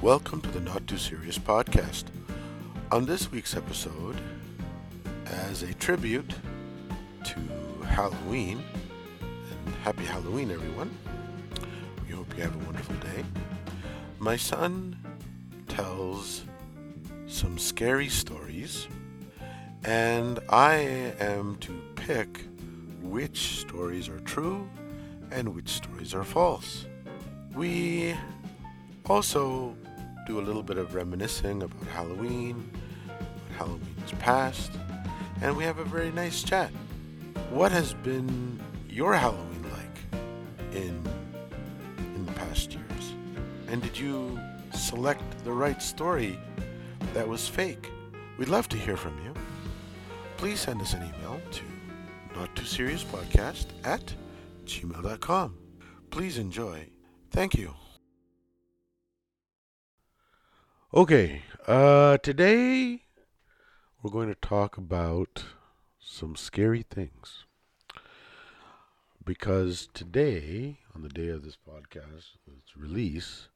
Welcome to the Not Too Serious podcast. On this week's episode, as a tribute to Halloween, and happy Halloween, everyone. We hope you have a wonderful day. My son tells some scary stories, and I am to pick which stories are true and which stories are false. We also do a little bit of reminiscing about Halloween, Halloween's past, and we have a very nice chat. What has been your Halloween like in in the past years? And did you select the right story that was fake? We'd love to hear from you. Please send us an email to not too serious podcast at gmail.com. Please enjoy. Thank you. Okay, uh, today we're going to talk about some scary things. Because today, on the day of this podcast, its release,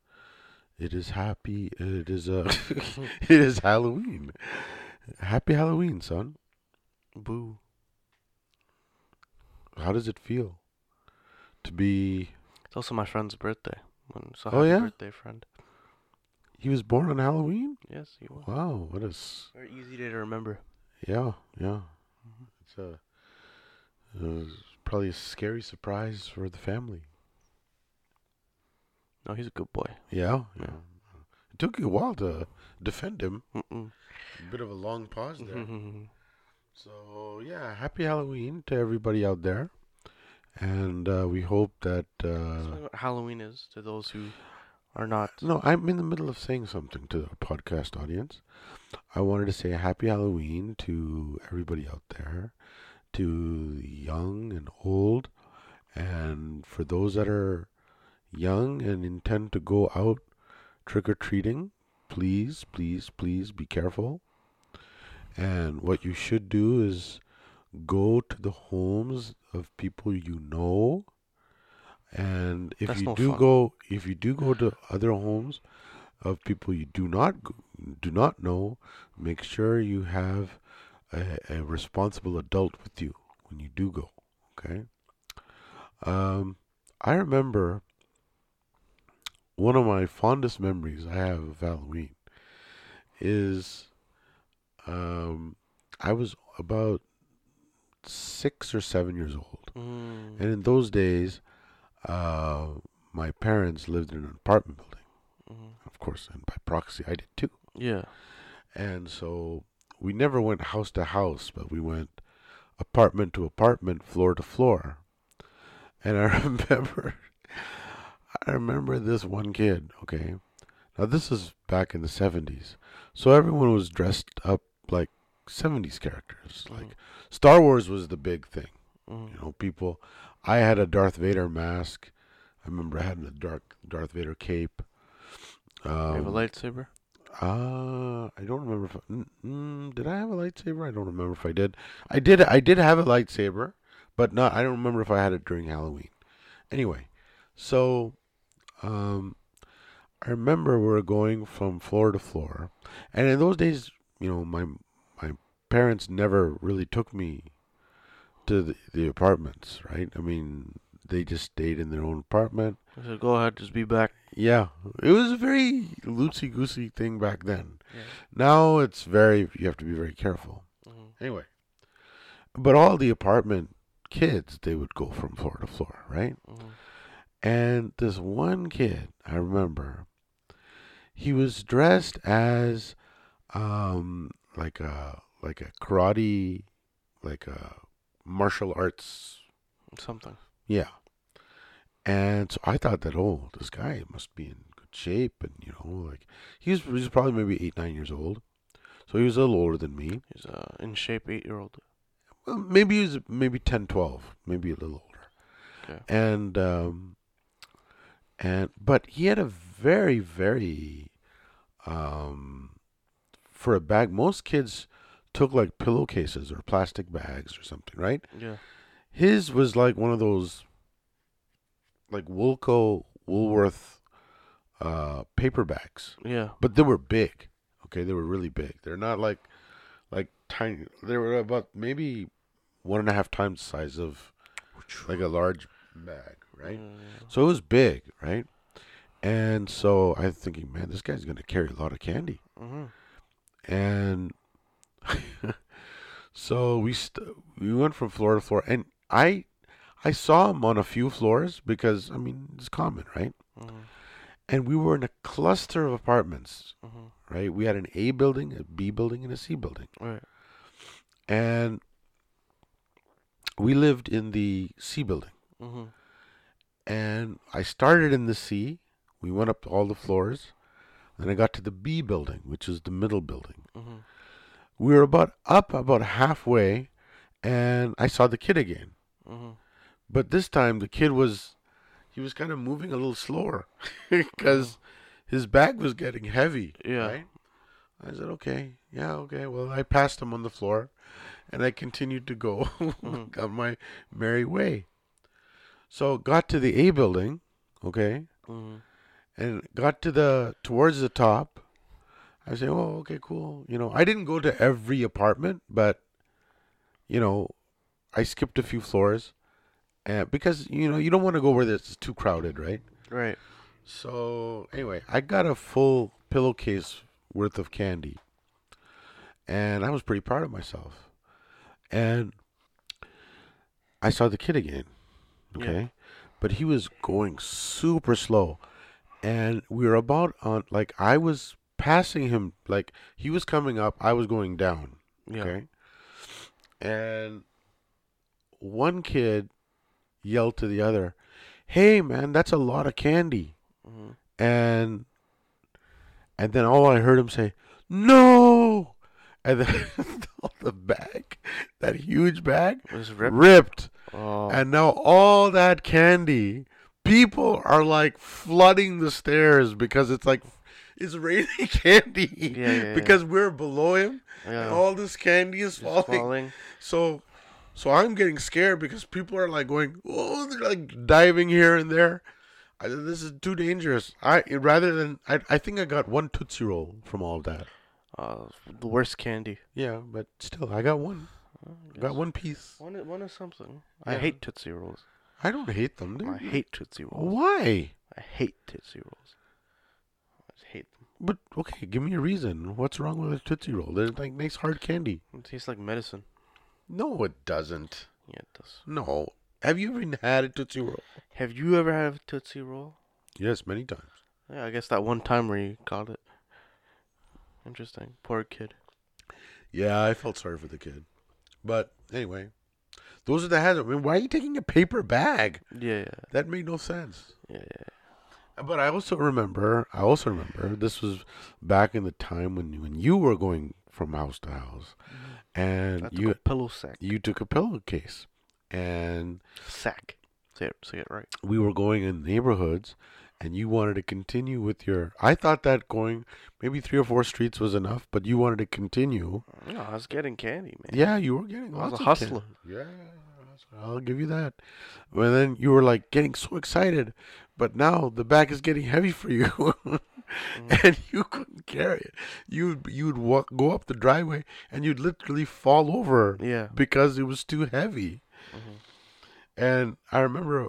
it is happy. It is uh, it is Halloween. Happy Halloween, son. Boo. How does it feel to be? It's also my friend's birthday. So Oh, happy yeah? birthday, friend. He was born on Halloween. Yes, he was. Wow, what a s- Very easy day to remember. yeah, yeah. It's a it was probably a scary surprise for the family. No, he's a good boy. Yeah, Yeah. It took you a while to defend him. Mm-mm. A bit of a long pause there. Mhm. So yeah, happy Halloween to everybody out there, and uh, we hope that. Uh, what Halloween is to those who are not. no, I'm in the middle of saying something to the podcast audience. I wanted to say a happy Halloween to everybody out there, to young and old, and for those that are young and intend to go out trick or treating, please, please, please be careful. And what you should do is go to the homes of people you know. And if That's you no do fun. go, if you do go to other homes of people you do not do not know, make sure you have a, a responsible adult with you when you do go. Okay. Um, I remember one of my fondest memories I have of Halloween is um, I was about six or seven years old. Mm. And in those days, uh, my parents lived in an apartment building. Mhm. Of course, and by proxy, I did too. Yeah. And so we never went house to house, but we went apartment to apartment, floor to floor. And I remember, I remember this one kid. Okay, now this is back in the seventies, so everyone was dressed up like seventies characters. Like Star Wars was the big thing. Mhm. You know, people. I had a Darth Vader mask. I remember I had a dark Darth Vader cape. you have a Um, lightsaber? uh, I don't remember if mm, mm, did I have a lightsaber. I don't remember if I did. I did. I did have a lightsaber, but not. I don't remember if I had it during Halloween. Anyway, so um, I remember we were going from floor to floor, and in those days, you know, my my parents never really took me to the, the apartments. Right? I mean, they just stayed in their own apartment. I said, go ahead, just be back. Yeah, it was a very loosey goosey thing back then. Yeah. Now it's very you have to be very careful. Mhm. Anyway, but all the apartment kids they would go from floor to floor, right? Mhm. And this one kid, I remember, he was dressed as um like a like a karate like a martial arts Something. yeah. And so I thought that, oh, this guy must be in good shape. And, you know, like, he was, he was probably maybe eight, nine years old. So he was a little older than me. He's a in shape eight year old. Well, maybe he was maybe 10, 12, maybe a little older. Okay. And, um, and, but he had a very, very, um, for a bag, most kids took like pillowcases or plastic bags or something, right? Yeah. His was like one of those, like Woolco Woolworth uh, paper bags, Yeah. but they were big. Okay, they were really big. They're not like like tiny. They were about maybe one and a half times the size of like a large bag, right? So it was big, right? And so I'm thinking, man, this guy's gonna carry a lot of candy. Mm-hmm. and so we st- we went from floor to floor, and I I saw him on a few floors because I mean it's common, right? Mm-hmm. And we were in a cluster of apartments, Mm-hmm. right? We had an A building, a B building, and a C building, Right. and we lived in the C building. Mm-hmm. And I started in the C. We went up all the floors. Then I got to the B building, which is the middle building. Mm-hmm. we were about up about halfway and i saw the kid again Mm-hmm. but this time the kid was he was kind of moving a little slower because his bag was getting heavy Yeah. right i said okay yeah okay well i passed him on the floor and i continued to go Mhm. on my merry way so got to the a building okay Mm-hmm. and got to the towards the top. I say, oh, okay, cool. You know, I didn't go to every apartment, but you know, I skipped a few floors, and because you know you don't want to go where it's too crowded, right? Right. So anyway, I got a full pillowcase worth of candy, and I was pretty proud of myself. And I saw the kid again, Yeah. okay, but he was going super slow, and we were about on like I was passing him, like he was coming up, I was going down, Yeah. okay, and one kid yelled to the other, "Hey, man, that's a lot of candy." Mm-hmm. and and then all I heard him say, "No!" And then the bag, that huge bag, was ripped. ripped, Oh. and now all that candy, people are like flooding the stairs because it's like it's raining candy Yeah, yeah, because we're below him, and all this candy is falling. falling. So, so I'm getting scared because people are like going, oh, they're like diving here and there. I, this is too dangerous. I rather than I, I think I got one tootsie roll from all of that. Uh, the worst candy. Yeah, but still, I got one. I Got one piece. One, is- one is something. I hate Tootsie Rolls. I don't hate them. I hate Tootsie Rolls. Why? I hate Tootsie Rolls. I just hate them. But okay, give me a reason. What's wrong with a tootsie roll? They're like nice hard candy. It tastes like medicine. No, it doesn't. Yeah, it does. No. Have you even had a tootsie roll? Have you ever had a Tootsie Roll? Yes, many times. Yeah, I guess that one time where you got it. Interesting. Poor kid. Yeah, I felt sorry for the kid. But anyway, those are the hazards. I mean, why are you taking a paper bag? Yeah, yeah, That made no sense. yeah, yeah. But I also remember, I also remember, this was back in the time when when you were going from house to house, mm-hmm. and I took you a pillow sack. you took a pillowcase, and Sack. Say it. Say it right. we were going in neighborhoods, and you wanted to continue with your. I thought that going maybe three or four streets was enough, but you wanted to continue. No, I was getting candy, man. Yeah, you were getting I was lots a of candy. hustler. Yeah, I'll give you that. But then you were like getting so excited, but now the bag is getting heavy for you, and you couldn't carry it. You'd you'd walk, go up the driveway, and you'd literally fall over Yeah. because it was too heavy. Mhm. And I remember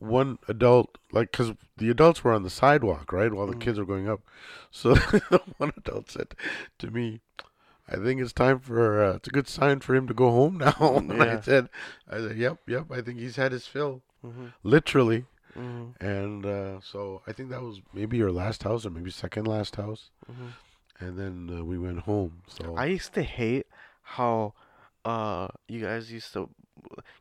one adult, like, because the adults were on the sidewalk, right, while the Mhm. kids were going up. So one adult said to me, "I think it's time for. Uh, it's a good sign for him to go home now." And I said, "I said, yep, yep. I think he's had his fill, Mhm. literally." Mhm. And uh, so I think that was maybe your last house or maybe second last house, Mhm. and then uh, we went home. So I used to hate how uh you guys used to.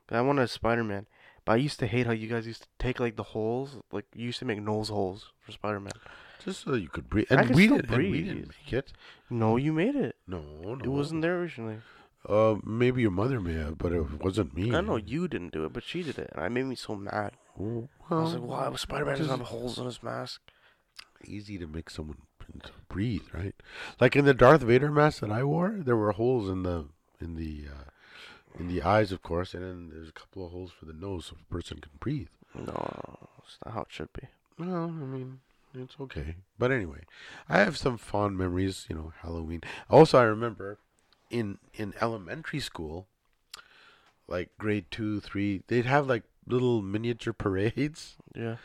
I wanted a Spider Man, but I used to hate how you guys used to take like the holes. Like you used to make nose holes for Spider Man. just so you could breathe, I and we still didn't. And we breathe. didn't make it. No, you made it. No, no, It wasn't there originally. Uh, maybe your mother may have, but it wasn't me. I know you didn't do it, but she did it, and it made me so mad. Well, I was like, "Why Spider Man doesn't have holes in his mask?" easy to make someone breathe, right? Like in the Darth Vader mask that I wore, there were holes in the in the uh, in the eyes, of course, and then there's a couple of holes for the nose so a person can breathe. No, it's not how it should be. Well, I mean, it's okay. But anyway, I have some fond memories. You know, Halloween. Also, I remember in in elementary school, like grade two, three, they'd have like little miniature parades. Yeah.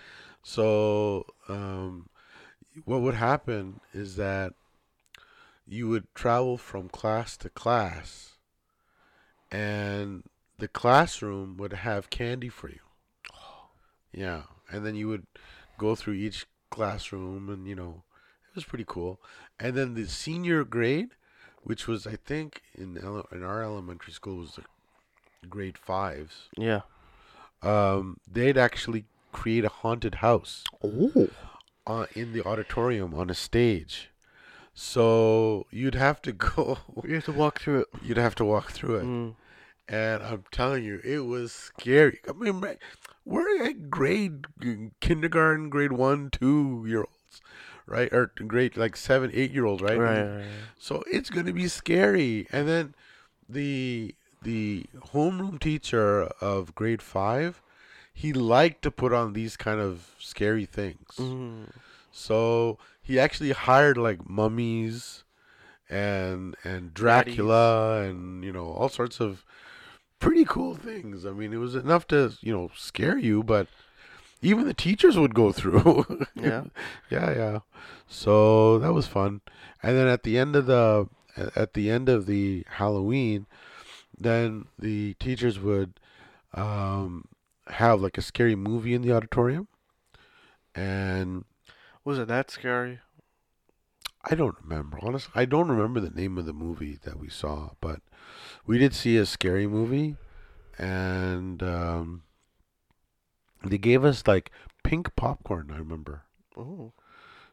So, um, what would happen is that you would travel from class to class, and the classroom would have candy for you. Yeah, and then you would go through each classroom, and you know, it was pretty cool. And then the senior grade, which was I think in ele- in our elementary school was the grade fives. Yeah. Um, they'd actually create a haunted house Oh. uh, in the auditorium on a stage. So you'd have to go. You have to walk through it. You'd have to walk through it, Mm. and I'm telling you, it was scary. I mean, we're at grade kindergarten, grade one, two year olds, right? Or grade like seven, eight year olds, right? Right, right, right. So it's gonna be scary. And then the the homeroom teacher of grade five, he liked to put on these kind of scary things. Mm. So he actually hired like mummies and and Dracula and you know all sorts of pretty cool things. I mean, it was enough to you know scare you, but even the teachers would go through. Yeah. yeah, yeah. So that was fun. And then at the end of the at the end of the Halloween, then the teachers would um, have like a scary movie in the auditorium, and Was it that scary? I don't remember. Honestly, I don't remember the name of the movie that we saw, but we did see a scary movie, and um, they gave us like pink popcorn. I remember. Oh,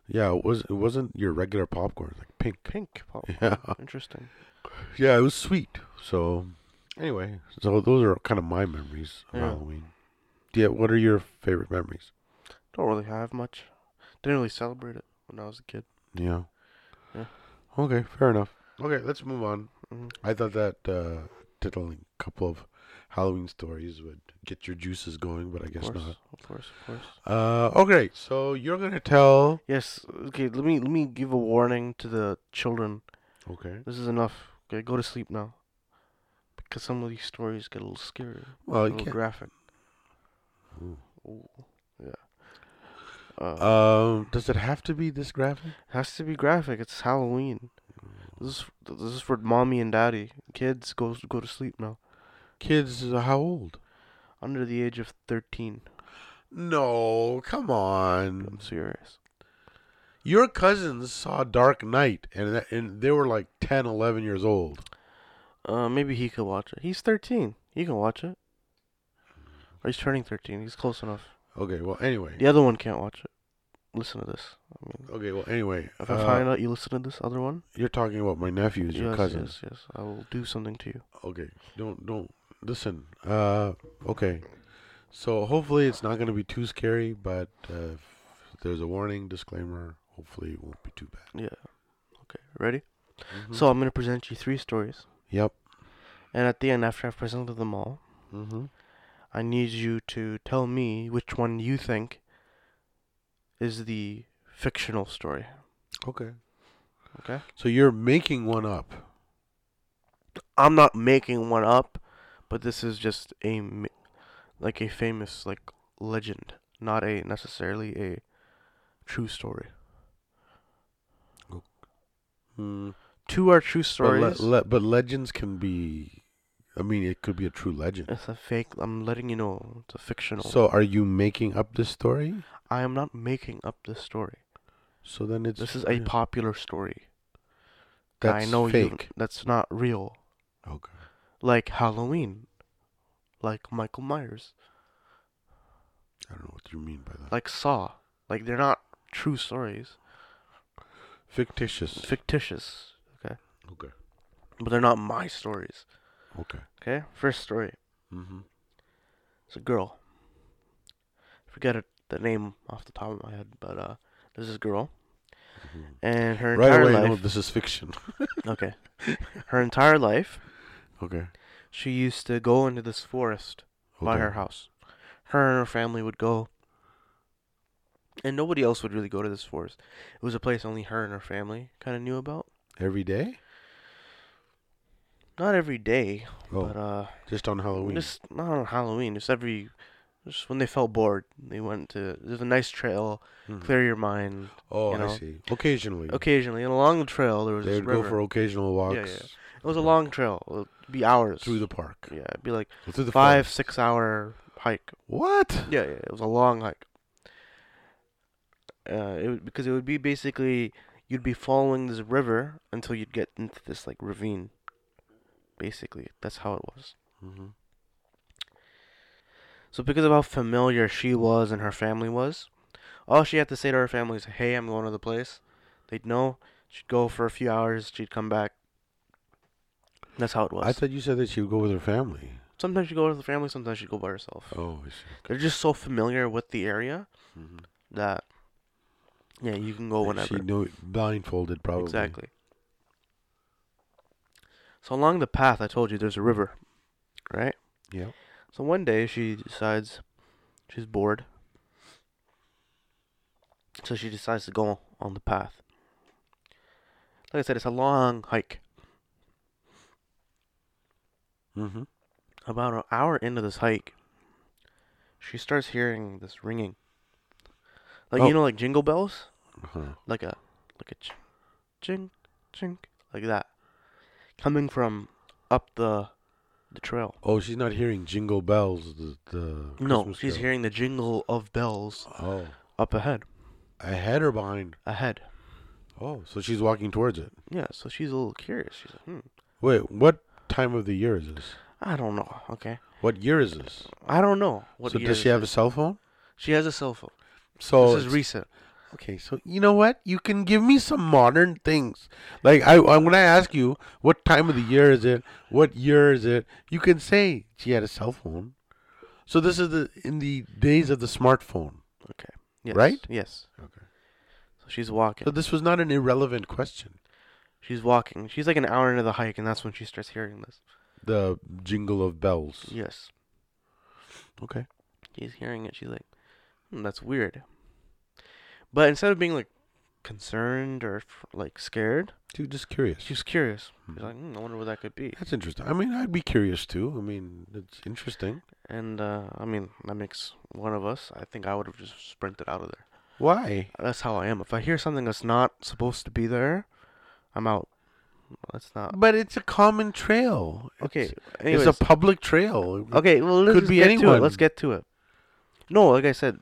Yeah, it was. It wasn't your regular popcorn. it was Like pink. pink popcorn. Yeah. Interesting. Yeah, it was sweet. So, anyway, so those are kind of my memories of Yeah. Halloween. Yeah, what are your favorite memories? Don't really have much. Didn't really celebrate it when I was a kid. Yeah. Yeah. Okay, fair enough. Okay, let's move on. Mhm. I thought that uh, a couple of Halloween stories would get your juices going, but I Of guess course, not. of course, of course. Uh, okay, so you're gonna tell. Yes. Okay. Let me let me give a warning to the children. Okay. This is enough. Okay, go to sleep now. Because some of these stories get a little scary, a Well, you little can't. graphic. Ooh. Ooh, yeah. Uh, Um, does it have to be this graphic? has to be graphic. It's Halloween. This is this is for mommy and daddy. Kids, go go to sleep now. Kids, uh, how old? Under the age of thirteen. No, come on. I'm serious. Your cousins saw Dark Knight, and that, and they were like 10, 11 years old. Uh, maybe he could watch it. He's thirteen. He can watch it. Or he's turning thirteen. He's close enough. Okay, well, anyway. The other one can't watch it. Listen to this. I mean, Okay, well, anyway. if I uh, find out you listen to this other one, you're talking about my nephews, your yes, cousins. yes, yes, I will do something to you. Okay, don't don't listen. Uh, okay. So hopefully it's not going to be too scary, but uh, if there's a warning disclaimer. Hopefully it won't be too bad. Yeah. Okay. Ready? Mhm. So I'm gonna present you three stories, Yep. and at the end, after I've presented them all, Mm-hmm. I need you to tell me which one you think is the fictional story. Okay. Okay. So you're making one up. I'm not making one up, but this is just a like a famous like legend, not a necessarily a true story. Hmm. Two are true But, stories. le- le- but legends can be. I mean, it could be a true legend. it's a fake. I'm letting you know it's a fictional. So are you making up this story? I am not making up this story. So then it's. This is a popular story. That's I know you. fake. That's not real. Okay. Like Halloween. Like Michael Myers. I don't know what you mean by that. Like Saw. Like they're not true stories. Fictitious. Fictitious. Okay. Okay. But they're not my stories. Okay. Okay? First story. Mm-hmm. It's a girl. Forget it, the name off the top of my head, but uh this is a girl. And her Right entire away, no, this is fiction. Okay. Her entire life okay. she used to go into this forest by her house. Her and her family would go and nobody else would really go to this forest. It was a place only her and her family kind of knew about. Every day? Not every day, Oh, but uh, just on Halloween. just not on Halloween. Just every, just when they felt bored, they went to. There's a nice trail, Mhm. clear your mind. Oh, you I see. Occasionally. Occasionally, and along the trail there was They would go for occasional walks Yeah, yeah. It was a long trail. It would be hours. through the park. yeah, it'd be like Through the five, forest. six hour hike. What? Yeah, yeah, it was a long hike. Uh, it would, because it would be basically you'd be following this river until you'd get into this like ravine. Basically, that's how it was. hmm So because of how familiar she was and her family was, all she had to say to her family is, "Hey, I'm going to the place." They'd know. She'd go for a few hours. She'd come back. That's how it was. I thought you said that she would go with her family. sometimes she'd go with the family. Sometimes she'd go by herself. Oh, I see. They're just so familiar with the area Mhm. that yeah, you can go whenever. She knew blindfolded probably. Exactly. So along the path, I told you there's a river, right? Yeah. So one day she decides she's bored. So she decides to go on the path. Like I said, it's a long hike. Mm-hmm. About an hour into this hike, she starts hearing this ringing. Like Oh. you know, like jingle bells, Uh-huh. like a like a ch- ching ching like that, coming from up the the trail. Oh, she's not hearing jingle bells. The, the No, she's carol. hearing the jingle of bells Oh, up ahead, ahead or behind? ahead. Oh, so she's walking towards it. Yeah, so she's a little curious. She's like, hmm, Wait, what time of the year is this? I don't know. Okay, What year is this? I don't know. What so year does she have a cell phone? She has a cell phone. So this is recent. okay, so you know what? You can give me some modern things. Like I, I when I ask you what time of the year is it, what year is it, you can say she had a cell phone. So this is the in the days of the smartphone. Okay. Yes. Right? Yes. Okay. So she's walking. So this was not an irrelevant question. She's walking. She's like an hour into the hike, and that's when she starts hearing this. The jingle of bells. Yes. Okay. She's hearing it. She's like, hmm, that's weird. But instead of being like concerned or like scared, Dude, just curious. she's curious. She's like, hmm, I wonder what that could be. That's interesting. I mean, I'd be curious too. I mean, it's interesting. And uh, I mean, that makes one of us. I think I would have just sprinted out of there. Why? That's how I am. If I hear something that's not supposed to be there, I'm out. That's not But it's a common trail. okay. It's, Anyways, it's a public trail. okay. Well, let's could be get to it. Let's get to it. No, like I said.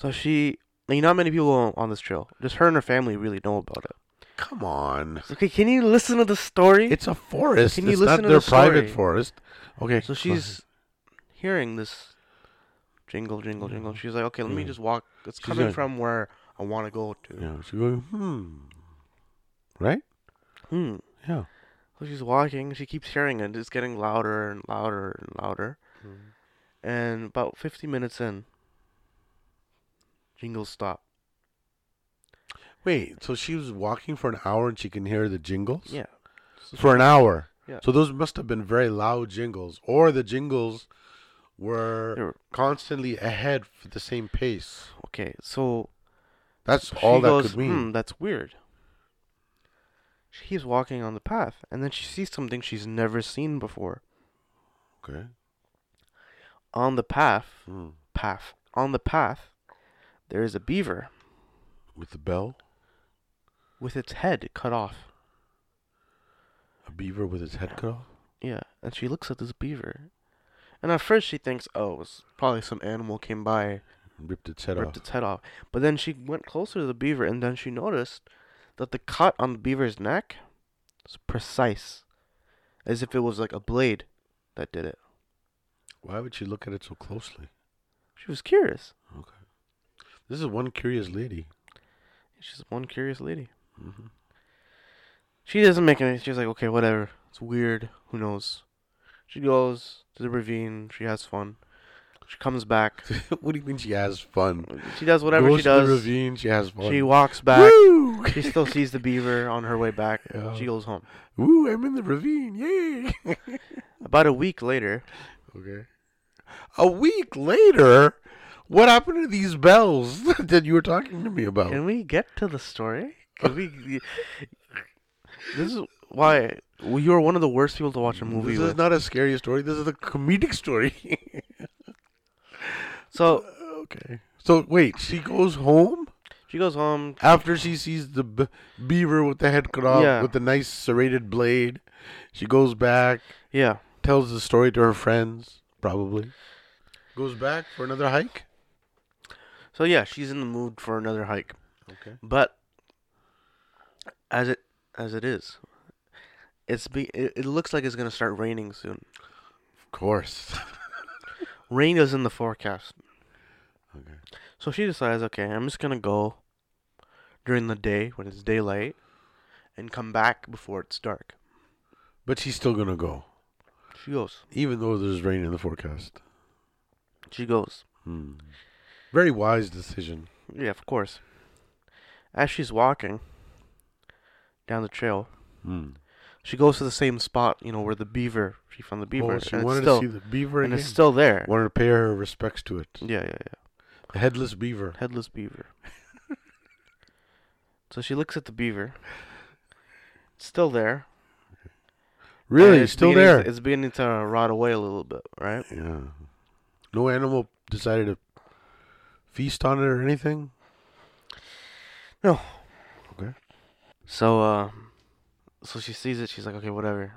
So she, like, not many people on, on this trail. Just her and her family really know about it. Come on. Okay, can you listen to the story? It's a forest. Can you it's listen not to their the private story? forest. Okay. so she's hearing this jingle, jingle, jingle. She's like, okay, let me just walk. It's She's coming like- from where I want to go to. Yeah. She's going. Hmm. Right. Hmm. Yeah. So she's walking. She keeps hearing it. It's getting louder and louder and louder. And about 50 minutes in, jingles stop. Wait. So she was walking for an hour and she can hear the jingles. Yeah. For an hour. Yeah. So those must have been very loud jingles, or the jingles were were- constantly ahead for the same pace. Okay, so That's all that goes, could mean. Hmm, that's weird. She keeps walking on the path, and then she sees something she's never seen before. Okay. On the path, Hmm. path, on the path, there is a beaver With the bell, with its head cut off. a beaver with its head cut off. Yeah, and she looks at this beaver, and at first she thinks, "Oh, it was probably some animal came by, Ripped its head ripped off. Ripped its head off." But then she went closer to the beaver, and then she noticed that the cut on the beaver's neck was precise, as if it was like a blade that did it. Why would she look at it so closely? She was curious. Okay. This is one curious lady. She's one curious lady. hmm She doesn't make any. She's like, okay, whatever. It's weird. Who knows? She goes to the ravine. She has fun. She comes back. what do you mean she has fun? She does whatever Goes she does. to the ravine, she has fun. She walks back. Woo! She still sees the beaver on her way back. Yeah. She goes home. Woo! I'm in the ravine. Yay! About a week later, okay. A week later, What happened to these bells that you were talking to me about? Can we get to the story? Can we? this is why well, you are one of the worst people to watch a movie This with. is not a scary story. This is a comedic story. so okay. So wait, she goes home she goes home. after she sees the b- beaver with the head cut off Yeah. with the nice serrated blade. She goes back, Yeah. tells the story to her friends, probably. Goes back for another hike. So yeah, she's in the mood for another hike. Okay. But as it as it is, it's be it, it looks like it's gonna start raining soon. Of course. Rain is in the forecast. okay. So she decides, okay, I'm just gonna go during the day when it's daylight and come back before it's dark. But she's still gonna go, She goes. even though there's rain in the forecast. She goes. Hmm. Very wise decision. Yeah, of course. As she's walking down the trail, Hmm. she goes to the same spot, you know, where the beaver she found the beaver. Oh, she and it's wanted still, to see the beaver and again. it's still there. wanted to pay her respects to it. Yeah, yeah, yeah. The headless beaver. Headless beaver. so she looks at the beaver. It's still there. Really, it's still beginning there. it's beginning to rot away a little bit, right? yeah. No animal decided to feast on it or anything. No. Okay. So, uh, so she sees it. She's like, okay, whatever.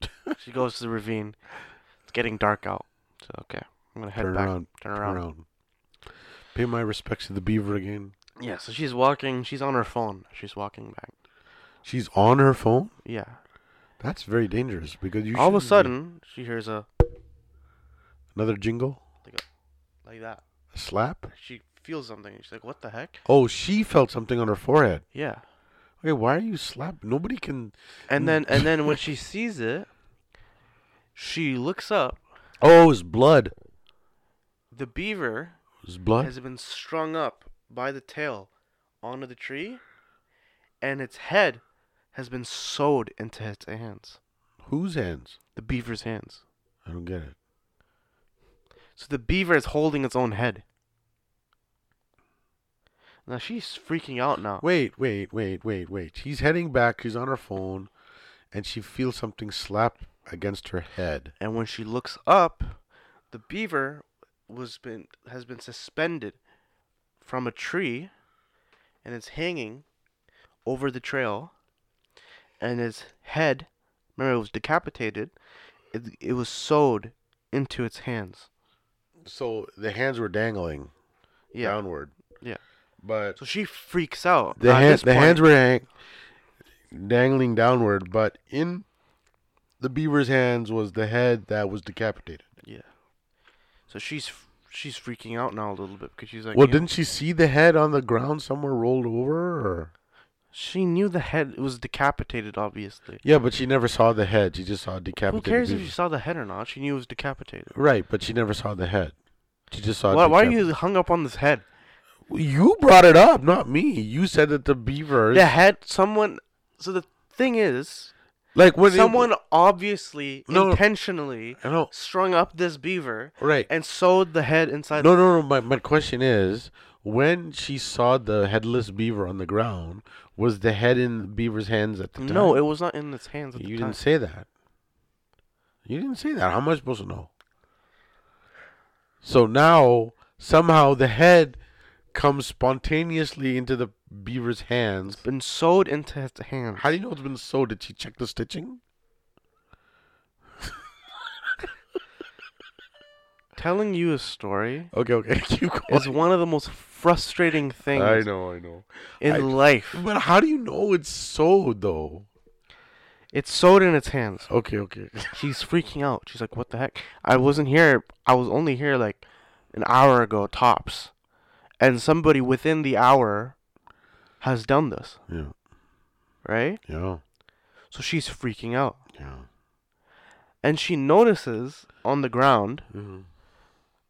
she goes to the ravine. It's getting dark out. So, okay, I'm gonna head back. Turn back. around. Turn Turn around. around. Pay my respects to the beaver again. Yeah. So she's walking. She's on her phone. She's walking back. She's on her phone. Yeah. That's very dangerous because you. All of a shouldn't be- sudden, she hears a another jingle, like that. A slap. She feels something. She's like, "What the heck?" Oh, she felt something on her forehead. Yeah. Okay, why are you slapping? Nobody can. And then and then when she sees it, she looks up. Oh, it's blood. The beaver It's blood. has been strung up by the tail onto the tree, and its head has been sewed into its hands. Whose hands? The beaver's hands. I don't get it. So the beaver is holding its own head. Now she's freaking out now. Wait, wait, wait, wait, wait. She's heading back. She's on her phone, and she feels something slap against her head. And when she looks up, the beaver was been has been suspended from a tree and it's hanging over the trail and its head remember it was decapitated it, it was sewed into its hands So the hands were dangling yeah downward. Yeah. But so she freaks out the hand, the hands were hang, dangling downward, but in the beaver's hands was the head that was decapitated. yeah so she's she's freaking out now a little bit because she's like well, didn't she see the head on the ground somewhere rolled over? Or she knew the head was decapitated obviously yeah, but she never saw the head. She just saw a who decapitated. cares if she saw the head or not she knew it was decapitated Right, but she never saw the head. She just saw. Why, why are you hung up on this head? You brought it up, not me. You said that the beaver. The head, someone. So the thing is, like when it- someone obviously No, intentionally strung up this beaver right? and sewed the head inside. No, no, no. My my question is, when she saw the headless beaver on the ground, was the head in the beaver's hands at the time? no, it was not in its hands at you the time. You didn't say that. You didn't say that. How am I supposed to know? So now somehow the head comes spontaneously into the beaver's hands. Been sewed into his hands. How do you know it's been sewed? Did she check the stitching? Telling you a story Okay, okay, keep going. is one of the most frustrating things I know, I know. in I- life. But how do you know it's sewed though? It's sewed in its hands. Okay, okay. She's freaking out. She's like, "What the heck? I wasn't here. I was only here like an hour ago tops." And somebody within the hour has done this, Yeah, right? yeah, So she's freaking out. yeah. And she notices on the ground hmm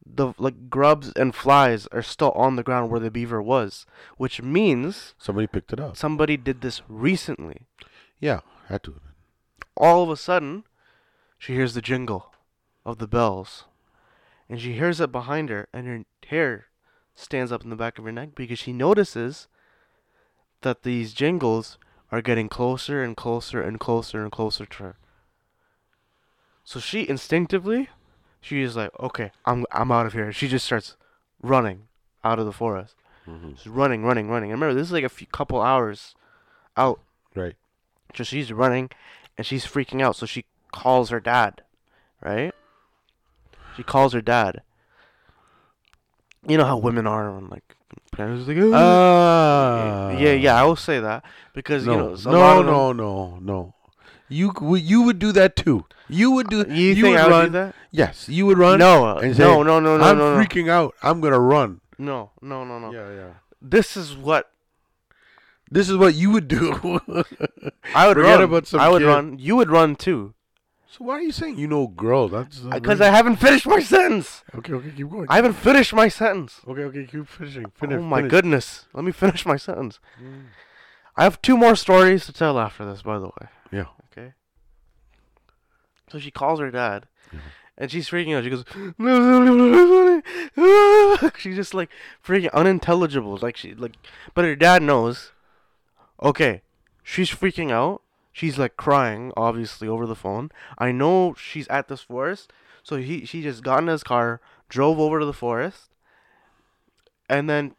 the like grubs and flies are still on the ground where the beaver was, which means Somebody picked it up. somebody did this recently. Yeah, had to. All of a sudden, she hears the jingle of the bells. and she hears it behind her, and her hair stands up in the back of her neck because she notices that these jingles are getting closer and closer and closer and closer to her. So she instinctively, she is like, okay, I'm I'm out of here. She just starts running out of the forest. Mm-hmm. She's running, running, running. And remember, this is like a few couple hours out. Right. So she's running, and she's freaking out. So she calls her dad, right? She calls her dad. You know how women are when like parents like, "Oh." Ah. yeah, yeah. I will say that because No, you know no, them- no, no, no. You would you would do that too. You would do. You, think would I would run. do that? Yes, you would run. No, uh, and say, no, no, no, no, I'm no, no, freaking out. I'm gonna run. no, no, no, no. Yeah, yeah. This is what This is what you would do. I would Forget run. about some I would kid. run. You would run too, so why are you saying you know girl? That's because I haven't finished my sentence. Okay, okay, keep going. I haven't finished my sentence. okay, okay, keep finishing. Finish. oh my finish. goodness. Let me finish my sentence. Mm. I have two more stories to tell after this, by the way. Yeah. Okay. So she calls her dad, and she's freaking out. She goes, she's just like freaking unintelligible. Like she like, but her dad knows. Okay, she's freaking out. She's like crying, obviously over the phone. I know she's at this forest, so he she just got in his car, drove over to the forest, and then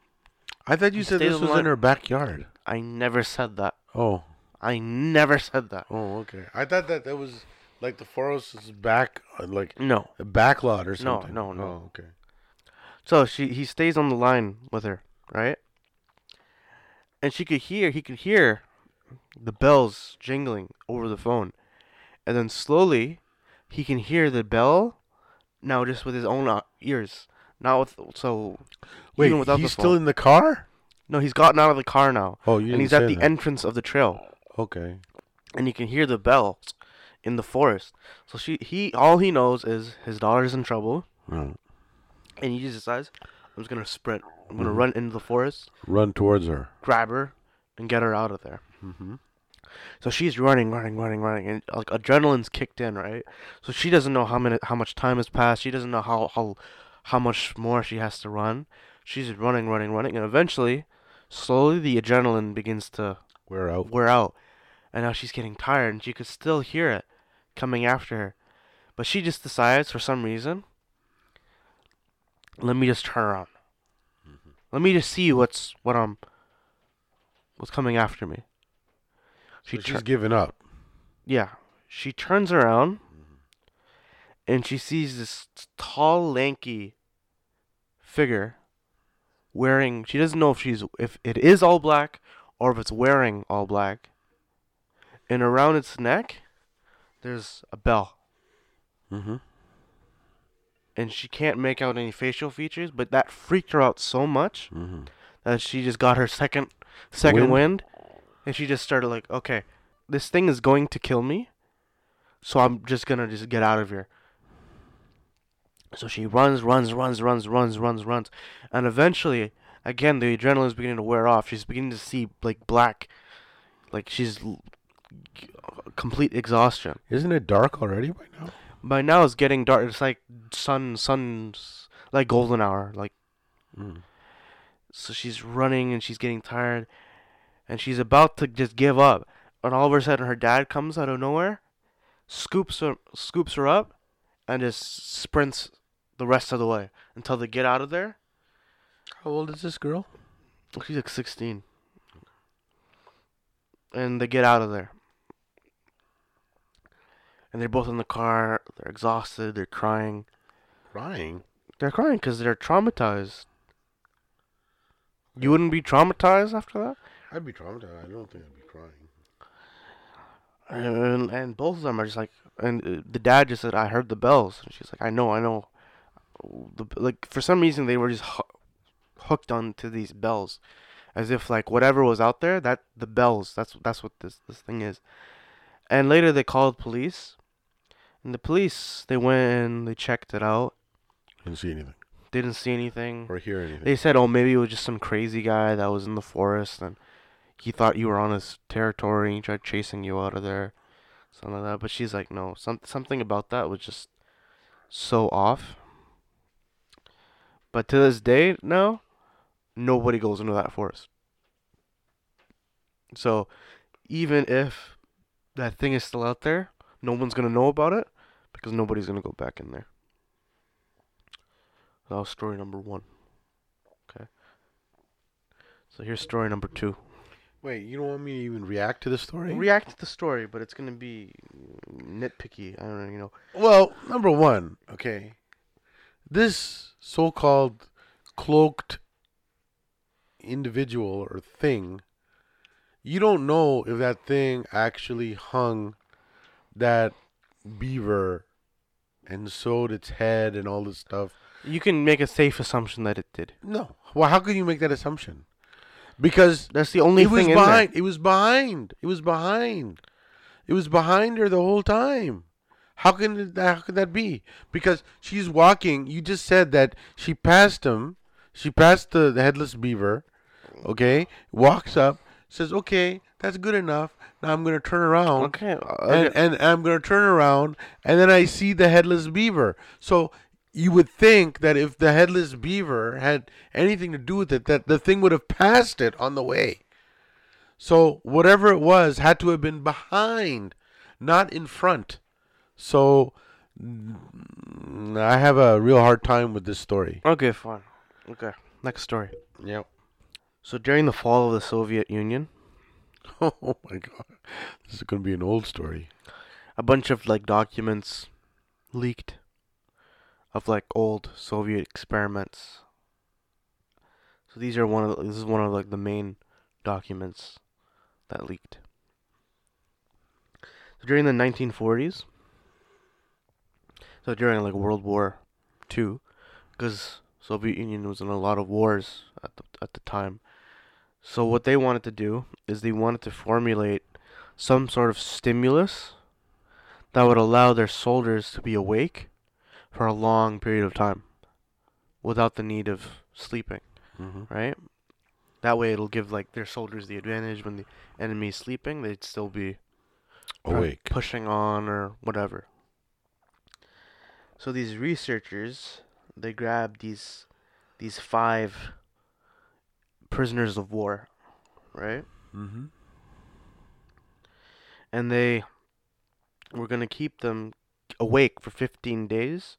I thought you He said this was the in her backyard. I never said that. Oh, I never said that. oh, okay. I thought that that was like the forest's back, uh, like No. a back lot or something. no, no. Oh, okay. So she he stays on the line with her, right? And she could hear he could hear the bells jingling over the phone. And then slowly he can hear the bell now just with his own uh, ears. Not with so Wait, even without he's the still in the car? No, he's gotten out of the car now. Oh, you and he's at the that. entrance of the trail. Okay. and you can hear the bells in the forest. So she he all he knows is his daughter's in trouble Oh. and he just decides I'm just gonna sprint. I'm gonna Mhm. run into the forest, Run towards her. grab her, and get her out of there. Mm-hmm. So she's running, running, running, running, and like adrenaline's kicked in, right? So she doesn't know how minute, how much time has passed. She doesn't know how how how much more she has to run. She's running, running, running, and eventually, slowly the adrenaline begins to We're out. wear out, and now she's getting tired, and she could still hear it coming after her, but she just decides for some reason, let me just turn around. Mm-hmm. Let me just see what's what I'm what's coming after me. She So tur- she's giving up. yeah, she turns around, mm-hmm. and she sees this tall, lanky figure wearing. She doesn't know if she's if it is all black or if it's wearing all black. And around its neck, there's a bell, Mm-hmm. and she can't make out any facial features. But that freaked her out so much Mm-hmm. that she just got her second second Wind? wind, and she just started like, okay, this thing is going to kill me, so I'm just gonna just get out of here. So she runs, runs, runs, runs, runs, runs, runs, and eventually, again, the adrenaline is beginning to wear off. She's beginning to see like black, like she's l- complete exhaustion. Isn't it dark already by now? By now, it's getting dark. It's like sun, sun's like golden hour, like Mm. So she's running and she's getting tired and she's about to just give up. And all of a sudden her dad comes out of nowhere, scoops her scoops her up and just sprints the rest of the way until they get out of there. How old is this girl? She's like 16. And they get out of there. And they're both in the car. They're exhausted. They're crying. Crying. They're crying because they're traumatized. You wouldn't be traumatized after that? I'd be traumatized. I don't think I'd be crying. and and both of them are just like and uh, the dad just said i heard the bells and she's like i know i know the, like for some reason they were just hoo- hooked onto these bells as if like whatever was out there that the bells that's that's what this this thing is and later they called police and the police they went and they checked it out Didn't see anything didn't see anything or hear anything. they said, oh, maybe it was just some crazy guy that was in the forest and he thought you were on his territory and he tried chasing you out of there, something like that. But she's like, no, some something about that was just so off. But to this day, now, nobody goes into that forest. So, even if that thing is still out there, no one's gonna know about it because nobody's gonna go back in there. That was story number one. Okay. So here's story number two. Wait, you don't want me to even react to the story? React to the story, but it's gonna be nitpicky. I don't know, you know. well, number one, okay. This so-called cloaked individual or thing, you don't know if that thing actually hung that beaver and sewed its head and all this stuff. You can make a safe assumption that it did. No. Well, how can you make that assumption? Because That's the only it was thing in behind. It was behind. It was behind. It was behind her the whole time. How can it, how could that be? Because she's walking. You just said that she passed him. She passed the, the headless beaver. Okay, walks up, says, "Okay, that's good enough. Now I'm gonna turn around." Okay. uh, and, and I'm gonna turn around, and then I see the headless beaver. So you would think that if the headless beaver had anything to do with it, that the thing would have passed it on the way. So whatever it was had to have been behind, not in front. So I have a real hard time with this story. Okay, fine. Okay. Next story. Yep. So during the fall of the Soviet Union, Oh my god, this is gonna be an old story. a bunch of like documents leaked of like old Soviet experiments. So these are one of the, this is one of like the main documents that leaked. So during the 1940s, so during like World War Two, because Soviet Union was in a lot of wars at the at the time. So what they wanted to do is they wanted to formulate some sort of stimulus that would allow their soldiers to be awake for a long period of time without the need of sleeping, Mm-hmm. right? That way it'll give like their soldiers the advantage when the enemy's sleeping, they'd still be Awake. pushing on or whatever. So these researchers, they grabbed these these five prisoners of war, right? Mm-hmm. and they were going to keep them awake for 15 days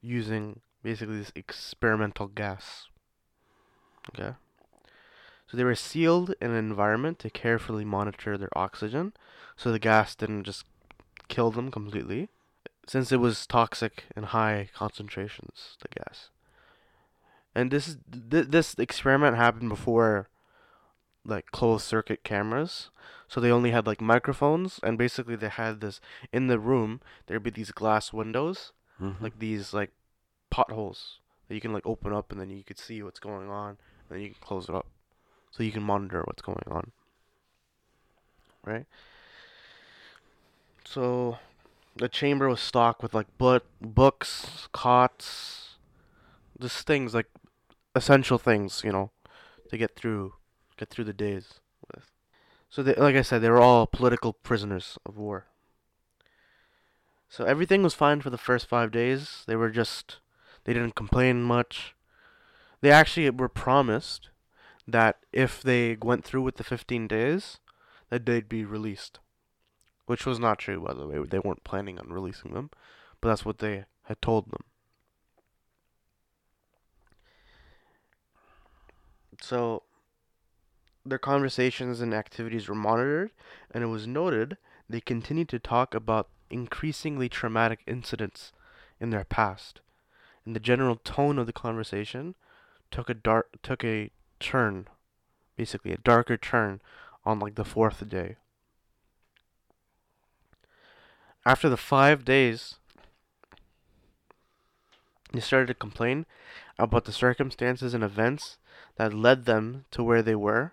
using basically this experimental gas. Okay? So they were sealed in an environment to carefully monitor their oxygen so the gas didn't just kill them completely since it was toxic in high concentrations the gas. And this is th- this experiment happened before like closed circuit cameras. So they only had like microphones, and basically they had this in the room. There'd be these glass windows, Mm-hmm. like these like potholes that you can like open up, and then you could see what's going on, and then you can close it up, so you can monitor what's going on. Right. So, the chamber was stocked with like book, books, cots, just things like essential things, you know, to get through, get through the days with. So, they, like I said, they were all political prisoners of war. So everything was fine for the first five days. They were just, they didn't complain much. They actually were promised that if they went through with the 15 days, that they'd be released. Which was not true, by the way. They weren't planning on releasing them, but that's what they had told them. So, their conversations and activities were monitored, and it was noted they continued to talk about increasingly traumatic incidents in their past. And the general tone of the conversation took a dark took a turn, basically a darker turn on like the fourth day. After the 5 days, they started to complain about the circumstances and events that led them to where they were,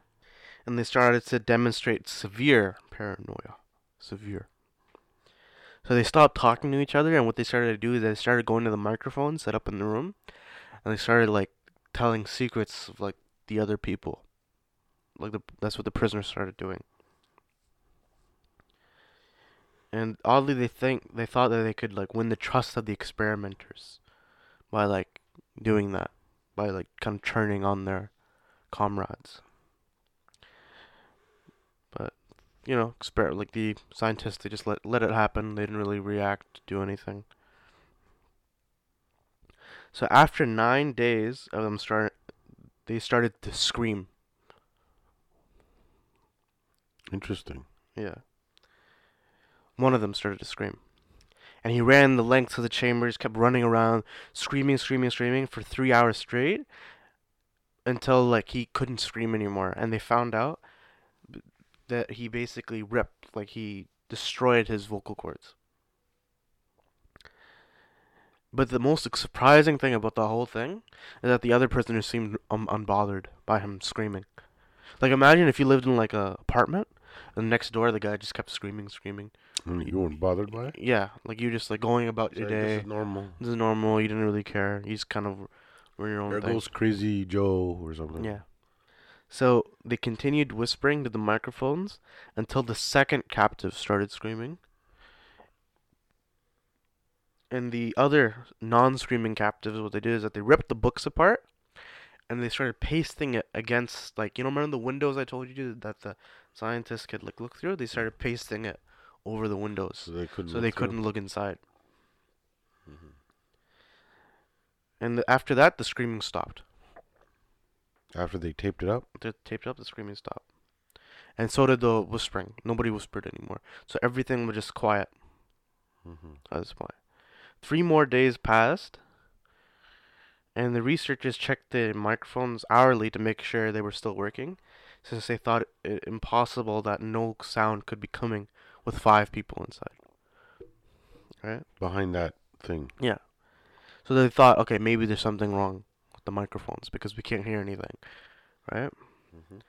and they started to demonstrate severe paranoia. Severe. So they stopped talking to each other, and what they started to do is they started going to the microphone set up in the room, and they started like telling secrets of like the other people. Like the that's what the prisoners started doing. And oddly, they think they thought that they could like win the trust of the experimenters by like doing that, by like kind of turning on their comrades. But you know, exper- like the scientists, they just let let it happen. They didn't really react, do anything. So after nine days of them start, they started to scream. Interesting. Yeah. One of them started to scream. And he ran the length of the chambers, kept running around, screaming, screaming, screaming for three hours straight until like he couldn't scream anymore. And they found out that he basically ripped, like he destroyed his vocal cords. But the most surprising thing about the whole thing is that the other prisoners seemed um, unbothered by him screaming. Like imagine if you lived in like a apartment and next door the guy just kept screaming, screaming. And you weren't bothered by it? Yeah, like you just like going about your like, day. This is normal. This is normal. You didn't really care. You just kind of were your own There thing. goes Crazy Joe or something. Yeah. So they continued whispering to the microphones until the second captive started screaming. And the other non-screaming captives, what they did is that they ripped the books apart, and they started pasting it against, like you know, remember the windows I told you that the scientists could like look through. They started pasting it over the windows, So they couldn't. so look they couldn't look inside. Mhm. And th- after that, the screaming stopped. After they taped it up. They taped up, the screaming stopped. And so did the whispering. Nobody whispered anymore. So everything was just quiet Mm-hmm. at this point. Three more days passed, and the researchers checked the microphones hourly to make sure they were still working, since they thought it impossible that no sound could be coming with five people inside. Right? Behind that thing. Yeah. So they thought, okay, maybe there's something wrong with the microphones because we can't hear anything. Right? Mhm.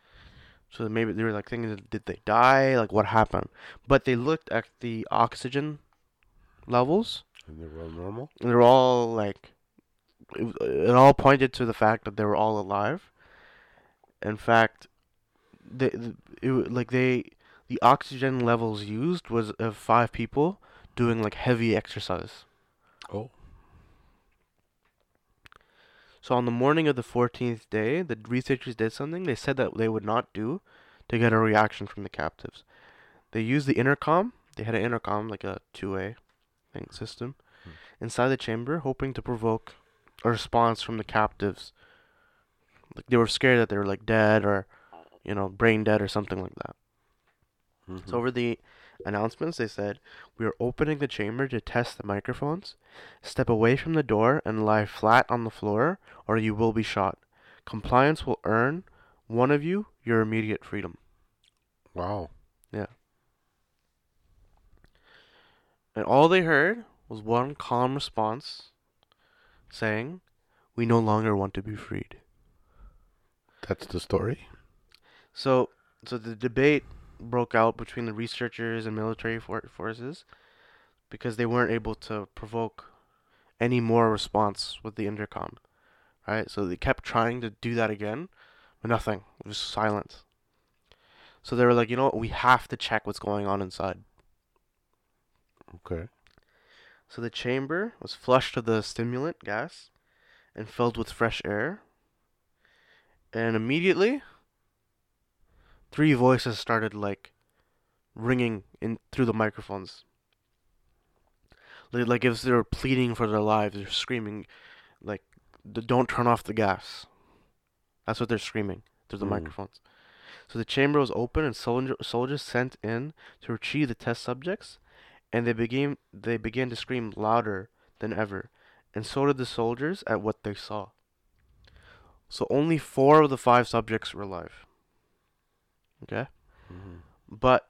So maybe they were like thinking, did they die? Like, what happened? But they looked at the oxygen levels, And they were all normal. and they're all like, it, it all pointed to the fact that they were all alive. In fact, they, it, like they, the oxygen levels used was of five people doing like heavy exercise. Oh. So on the morning of the 14th day, the researchers did something they said that they would not do to get a reaction from the captives. They used the intercom. They had an intercom, like a two-way thing system, Hmm. inside the chamber, hoping to provoke a response from the captives. Like they were scared that they were like dead or, you know, brain dead or something like that. Mhm. So over the announcements, they said, "We are opening the chamber to test the microphones. Step away from the door and lie flat on the floor, or you will be shot. Compliance will earn one of you your immediate freedom." Wow. Yeah. And all they heard was one calm response, saying, "We no longer want to be freed." That's the story. So, so the debate broke out between the researchers and military for- forces because they weren't able to provoke any more response with the intercom, right? So they kept trying to do that again, but nothing. It was silence. So they were like, you know what? We have to check what's going on inside. Okay. So the chamber was flushed with the stimulant gas and filled with fresh air. And immediately, three voices started like ringing in through the microphones. Like, like if they were pleading for their lives, they're screaming, like, "Don't turn off the gas." That's what they're screaming through the Mm. microphones. So the chamber was open, and soldier, soldiers sent in to retrieve the test subjects and they began they began to scream louder than ever, and so did the soldiers at what they saw. So only four of the five subjects were alive. Okay, Mm-hmm. but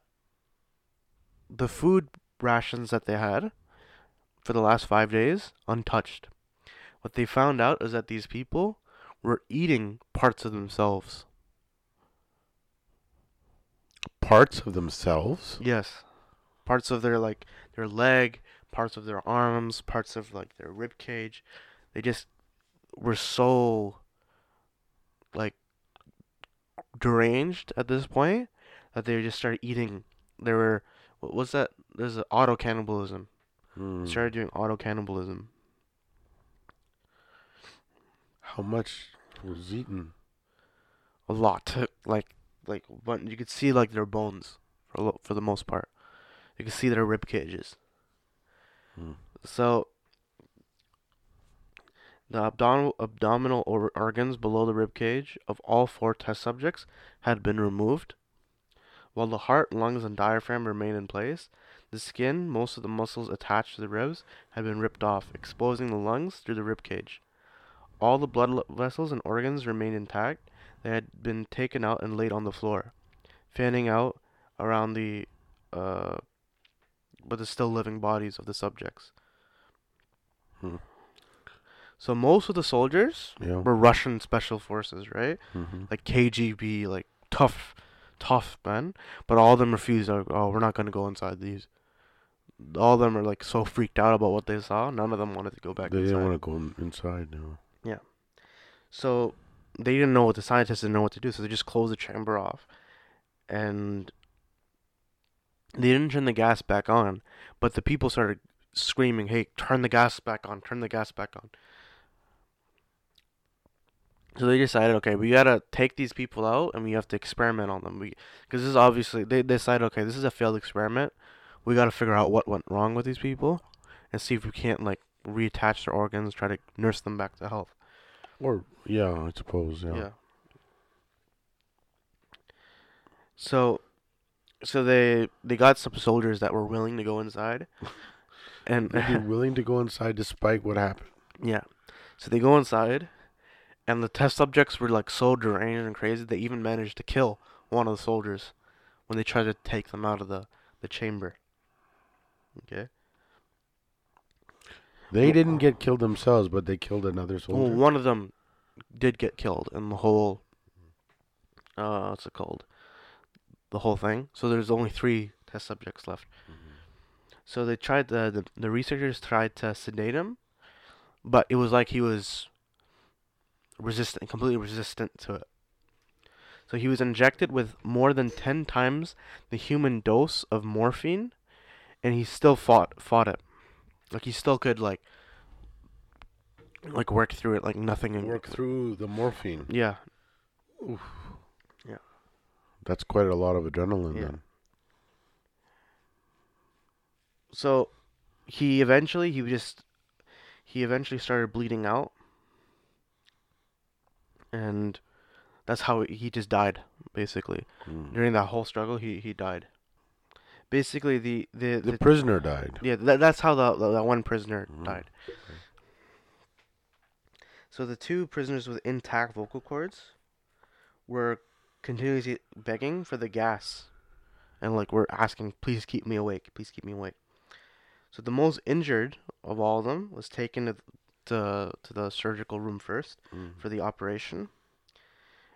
the food rations that they had for the last five days untouched. What they found out is that these people were eating parts of themselves. Parts of themselves. Yes. Parts of their like their leg, parts of their arms, parts of like their rib cage. They just were so like deranged at this point that they just started eating. They were what was that? There's an auto cannibalism. Mm. Started doing auto cannibalism. How much was eaten? A lot, like like but you could see like their bones for for the most part. You can see their rib cages. Hmm. So the abdominal abdominal or- organs below the rib cage of all four test subjects had been removed, while the heart, lungs, and diaphragm remained in place. The skin, most of the muscles attached to the ribs, had been ripped off, exposing the lungs through the rib cage. All the blood vessels and organs remained intact. They had been taken out and laid on the floor, fanning out around the, uh, but the still living bodies of the subjects. Hmm. So most of the soldiers Yeah. were Russian special forces, right? Mm-hmm. Like KGB, like tough, tough men. But all of them refused. Like, oh, we're not gonna go inside these. All of them are like so freaked out about what they saw. None of them wanted to go back They inside. didn't want to go inside. No. Yeah. So they didn't know what the scientists didn't know what to do, so they just closed the chamber off, and they didn't turn the gas back on. But the people started screaming, "Hey, turn the gas back on! Turn the gas back on!" So they decided, okay, we gotta take these people out, and we have to experiment on them. We, because this is obviously they decided, okay, this is a failed experiment. We gotta figure out what went wrong with these people, and see if we can't like reattach their organs, try to nurse them back to health. Or yeah, I suppose. Yeah. Yeah. So, so they they got some soldiers that were willing to go inside, and be willing to go inside despite what happened. yeah, so they go inside, and the test subjects were like so deranged and crazy they even managed to kill one of the soldiers when they tried to take them out of the the chamber. Okay. They Well- didn't get killed themselves, but they killed another Well, soldier. one of them did get killed in the whole. Uh, what's it called? The whole thing. So there's only three test subjects left. Mm-hmm. So they tried the, the the researchers tried to sedate him, but it was like he was resistant, completely resistant to it. So he was injected with more than ten times the human dose of morphine, and he still fought fought it. Like he still could like like work through it like nothing. Work through the morphine. Yeah, That's quite a lot of adrenaline. Yeah. Then. so he eventually he just he eventually started bleeding out and that's how he just died basically Mm. during that whole struggle he he died basically the the, The the prisoner died. yeah that, that's how the, the that one prisoner Mhm. died so the two prisoners with intact vocal cords were continuously begging for the gas and like we're asking please keep me awake please keep me awake so the most injured of all of them was taken to to, to the surgical room first Mm. for the operation.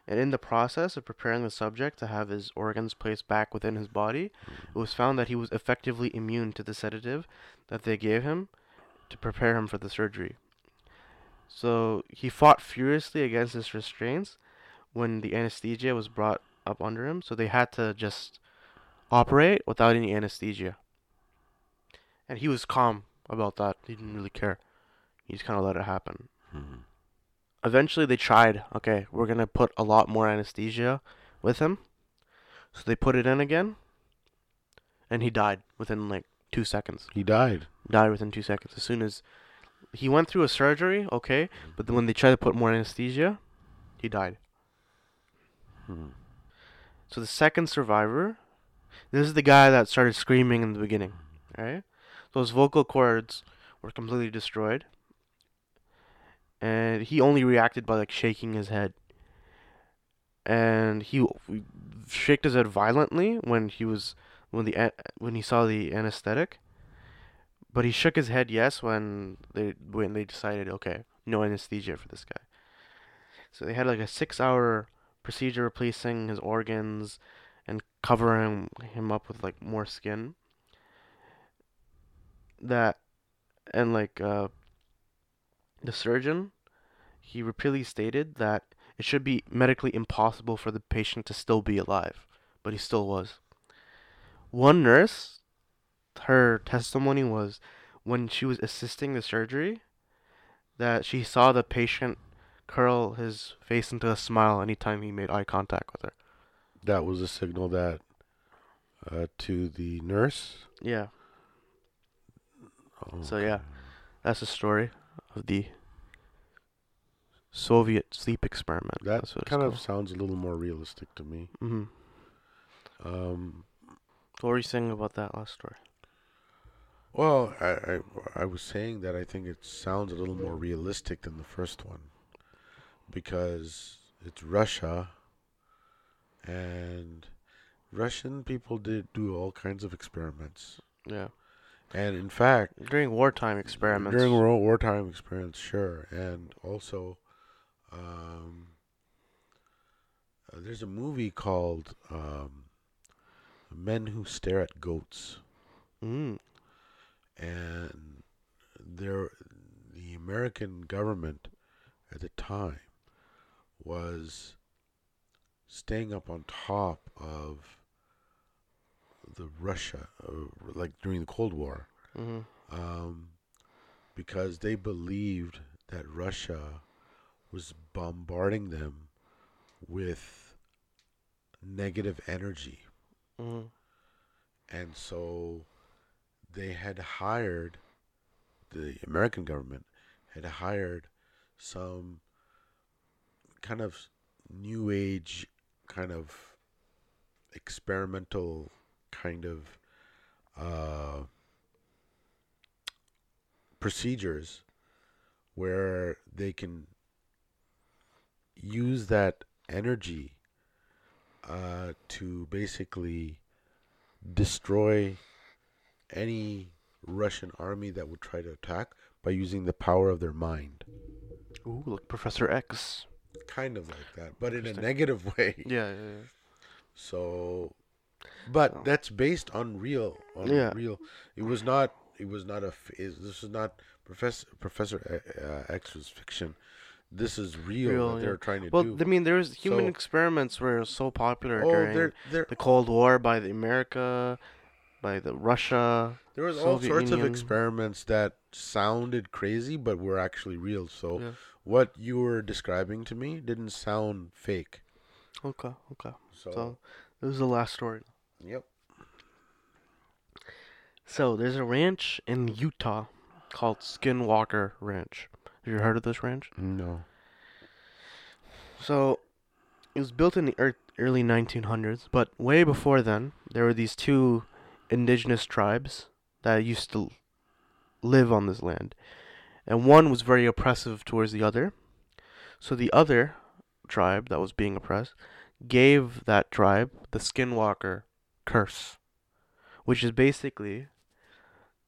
And in the process of preparing the subject to have his organs placed back within his body, it was found that he was effectively immune to the sedative that they gave him to prepare him for the surgery. So he fought furiously against his restraints when the anesthesia was brought up under him, so they had to just operate without any anesthesia. And he was calm about that. He didn't really care. He just kind of let it happen Mhm. eventually they tried okay we're gonna put a lot more anesthesia with him so they put it in again and he died within like two seconds He died. died within two seconds as soon as he went through a surgery okay but then when they tried to put more anesthesia he died Mhm. so the second survivor this is the guy that started screaming in the beginning right? Those vocal cords were completely destroyed. And he only reacted by like shaking his head. And he shook his head violently when he was when the when he saw the anesthetic. But he shook his head yes when they when they decided okay no anesthesia for this guy. So they had like a six hour procedure replacing his organs and covering him up with like more skin. That and like uh the surgeon he repeatedly stated that it should be medically impossible for the patient to still be alive but he still was. One nurse her testimony was when she was assisting the surgery that she saw the patient curl his face into a smile anytime he made eye contact with her. That was a signal that uh, to the nurse. Yeah. Oh, So, yeah. That's the story of the Soviet sleep experiment. that kind of sounds a little more realistic to me. Mhm. Um, What were you saying about that last story? well, I, I I was saying that I think it sounds a little more realistic than the first one because it's Russia and Russian people did do all kinds of experiments. Yeah. And in fact, During wartime experiments. During war, wartime experience, sure, and also, um, uh, there's a movie called um, "Men Who Stare at Goats," Mm. and there, the American government at the time was staying up on top of the Russia, uh, like during the Cold War. hmm um, because they believed that Russia was bombarding them with negative energy. hmm And so they had hired, the American government had hired some kind of new age, kind of experimental kind of uh, procedures where they can use that energy uh, to basically destroy any Russian army that would try to attack by using the power of their mind. Ooh, look, Professor X. Kind of like that, but in a negative way. Yeah, yeah, yeah. So, but Oh. that's based on real, on Yeah. real. It was not. It was not a. Is, this is not Professor Professor uh, X's fiction. This is real, Real, that they're trying to Well, do. I mean, there was human So- experiments were so popular oh, during there, there, the Cold War by the America, by the Russia. there was all Soviet sorts of experiments that sounded crazy, but were actually real. So, Yeah. What you were describing to me didn't sound fake. Okay, okay. So, So this is the last story. yep. So there's a ranch in Utah called Skinwalker Ranch. Have you heard of this ranch? No. So it was built in the ear- early 1900s, but way before then, there were these two indigenous tribes that used to live on this land. And one was very oppressive towards the other. So the other tribe that was being oppressed gave that tribe the Skinwalker curse, which is basically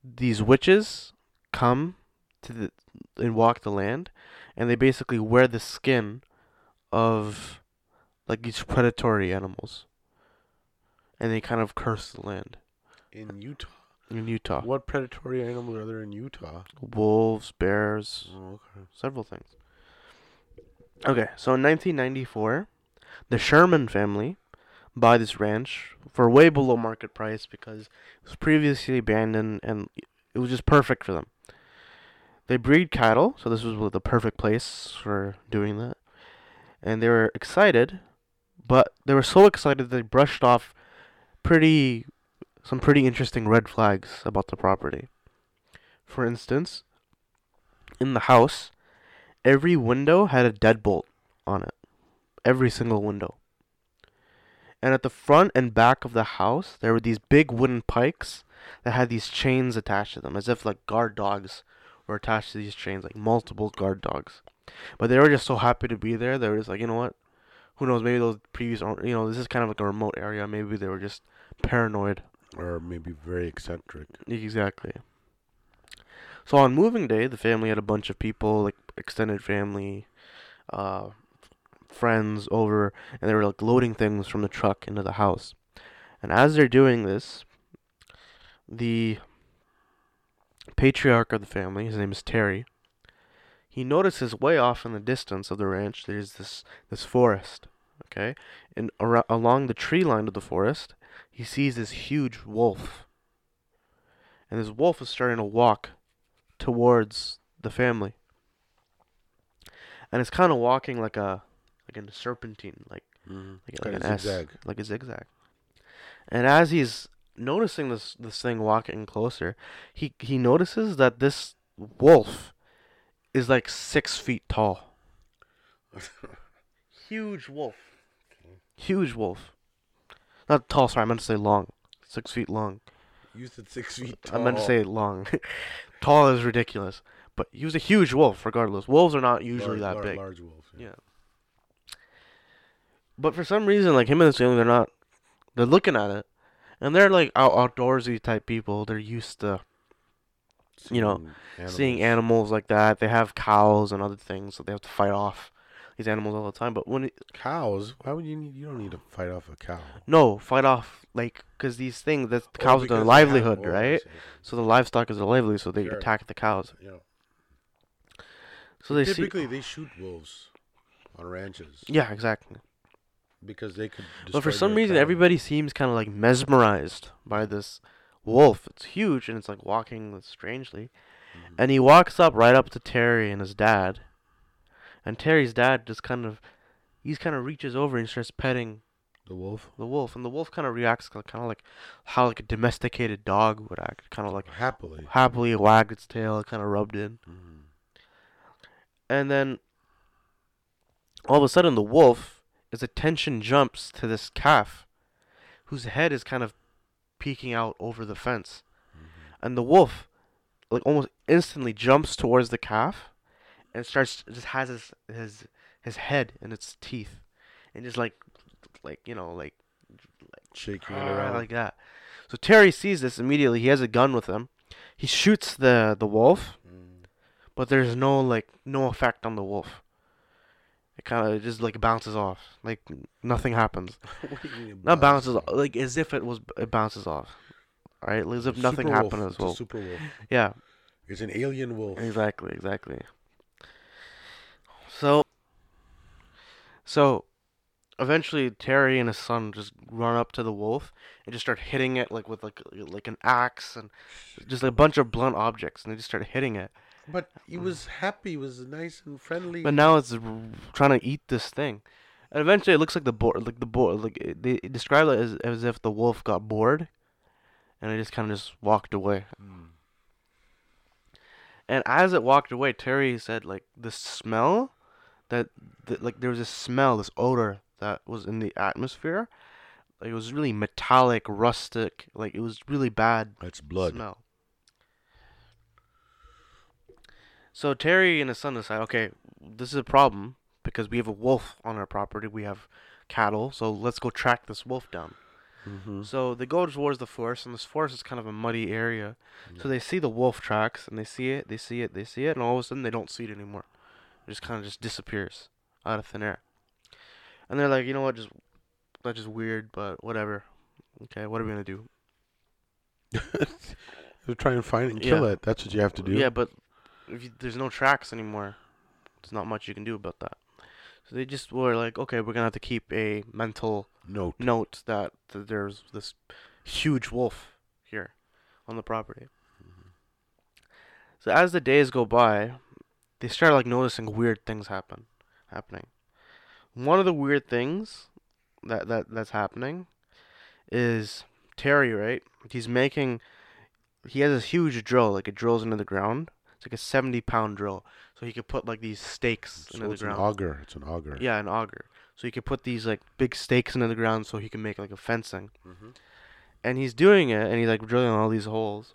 these witches come to the and walk the land and they basically wear the skin of like these predatory animals. And they kind of curse the land In Utah. In Utah. What predatory animals are there in Utah? Wolves, bears, Oh, okay. several things. Okay, so in 1994, the Sherman family buy this ranch for way below market price because it was previously abandoned and it was just perfect for them. They breed cattle, so this was the perfect place for doing that. And they were excited, but they were so excited they brushed off pretty some pretty interesting red flags about the property. For instance, in the house, every window had a deadbolt on it. Every single window. And at the front and back of the house, there were these big wooden pikes that had these chains attached to them, as if like guard dogs were attached to these chains, like multiple guard dogs. But they were just so happy to be there. They were just like, you know what? Who knows? Maybe those previous, you know, this is kind of like a remote area. Maybe they were just paranoid. Or maybe very eccentric. Exactly. So on moving day, the family had a bunch of people, like extended family, uh, friends over, and they were like loading things from the truck into the house. And as they're doing this, the patriarch of the family, his name is Terry, he notices way off in the distance of the ranch there's this this forest, okay, and ar- along the tree line of the forest, he sees this huge wolf. And this wolf is starting to walk towards the family. and it's kind of walking like a like a serpentine, like Mm-hmm. like, like an zigzag. S, like a zigzag. And as he's noticing this this thing walking closer, he he notices that this wolf is like six feet tall. Huge wolf. Huge wolf. Not tall, sorry, I meant to say long. Six feet long. You said six feet tall. I meant to say long. tall is ridiculous. But he was a huge wolf, regardless. Wolves are not usually that big. Large wolf. Yeah. But for some reason, like him and his family, they're not. They're looking at it, and they're like out- outdoorsy type people. They're used to You know, seeing animals like that. They have cows and other things, so they have to fight off these animals all the time. But when it, cows. Why would you need? You don't need to fight off a cow. no, fight off like because these things that Oh, cows are their livelihood, right? see, see. So the livestock is their livelihood, so they Sure. attack the cows. Yeah. So they see. Typically, they shoot wolves on ranches Yeah, exactly. because they could. But for some reason, cattle. everybody seems kind of like mesmerized by this wolf. It's huge and it's like walking strangely. Mhm. And he walks up right up to Terry and his dad. And Terry's dad just kind of, he's kind of reaches over and starts petting the wolf the wolf. And the wolf kind of reacts kind of like how like a domesticated dog would act. Kind of like happily. happily wagged its tail, kind of rubbed in. Mhm. And then all of a sudden, the wolf, its attention jumps to this calf whose head is kind of peeking out over the fence. And the wolf, like almost instantly, jumps towards the calf and starts, just has his, his, his head in its teeth. And just like, like, you know, like, Shaking it "Ah," around. like that. So Terry sees this immediately. He has a gun with him. He shoots the, the wolf Mm. but there's no like no effect on the wolf. It kind of just like bounces off, like nothing happens. Mean it Not bounces, off, like as if it was it bounces off, right? As if nothing super wolf. happened as It's a well. super wolf. Yeah, It's an alien wolf. exactly, exactly. So, so eventually Terry and his son just run up to the wolf and just start hitting it like with like like an axe and just a bunch of blunt objects, and they just start hitting it. But he was happy. He was nice and friendly. But now it's trying to eat this thing. And eventually it looks like the boar, like the boar, like it, they describe it as, as if the wolf got bored, and it just kind of just walked away. Mm. And as it walked away, Terry said like the smell, that, that like there was this smell, this odor that was in the atmosphere, like it was really metallic, rustic, like it was really bad That's blood. smell. So Terry and his son decide, okay, this is a problem because we have a wolf on our property. We have cattle, so let's go track this wolf down. Mm-hmm. So they go towards the forest, and this forest is kind of a muddy area. So they see the wolf tracks, and they see it, they see it, they see it, and all of a sudden they don't see it anymore. It just kind of just disappears out of thin air. And they're like, you know what, just that's just weird, but whatever. Okay, what are we gonna do? try and find it and kill Yeah. it. That's what you have to do. Yeah, but if you, there's no tracks anymore, there's not much you can do about that. So they just were like, okay, we're gonna have to keep a mental Note. note that, that there's this huge wolf here on the property. Mm-hmm. So as the days go by, they start like noticing weird things happen, happening. One of the weird things that that that's happening is Terry, right? He's making. He has this huge drill, like it drills into the ground. It's like a seventy pound drill, so he could put like these stakes So into the it's an auger. It's an auger. Yeah, an auger. So he could put these like big stakes into the ground so he can make like a fencing. Mm-hmm. And he's doing it and he's like drilling all these holes.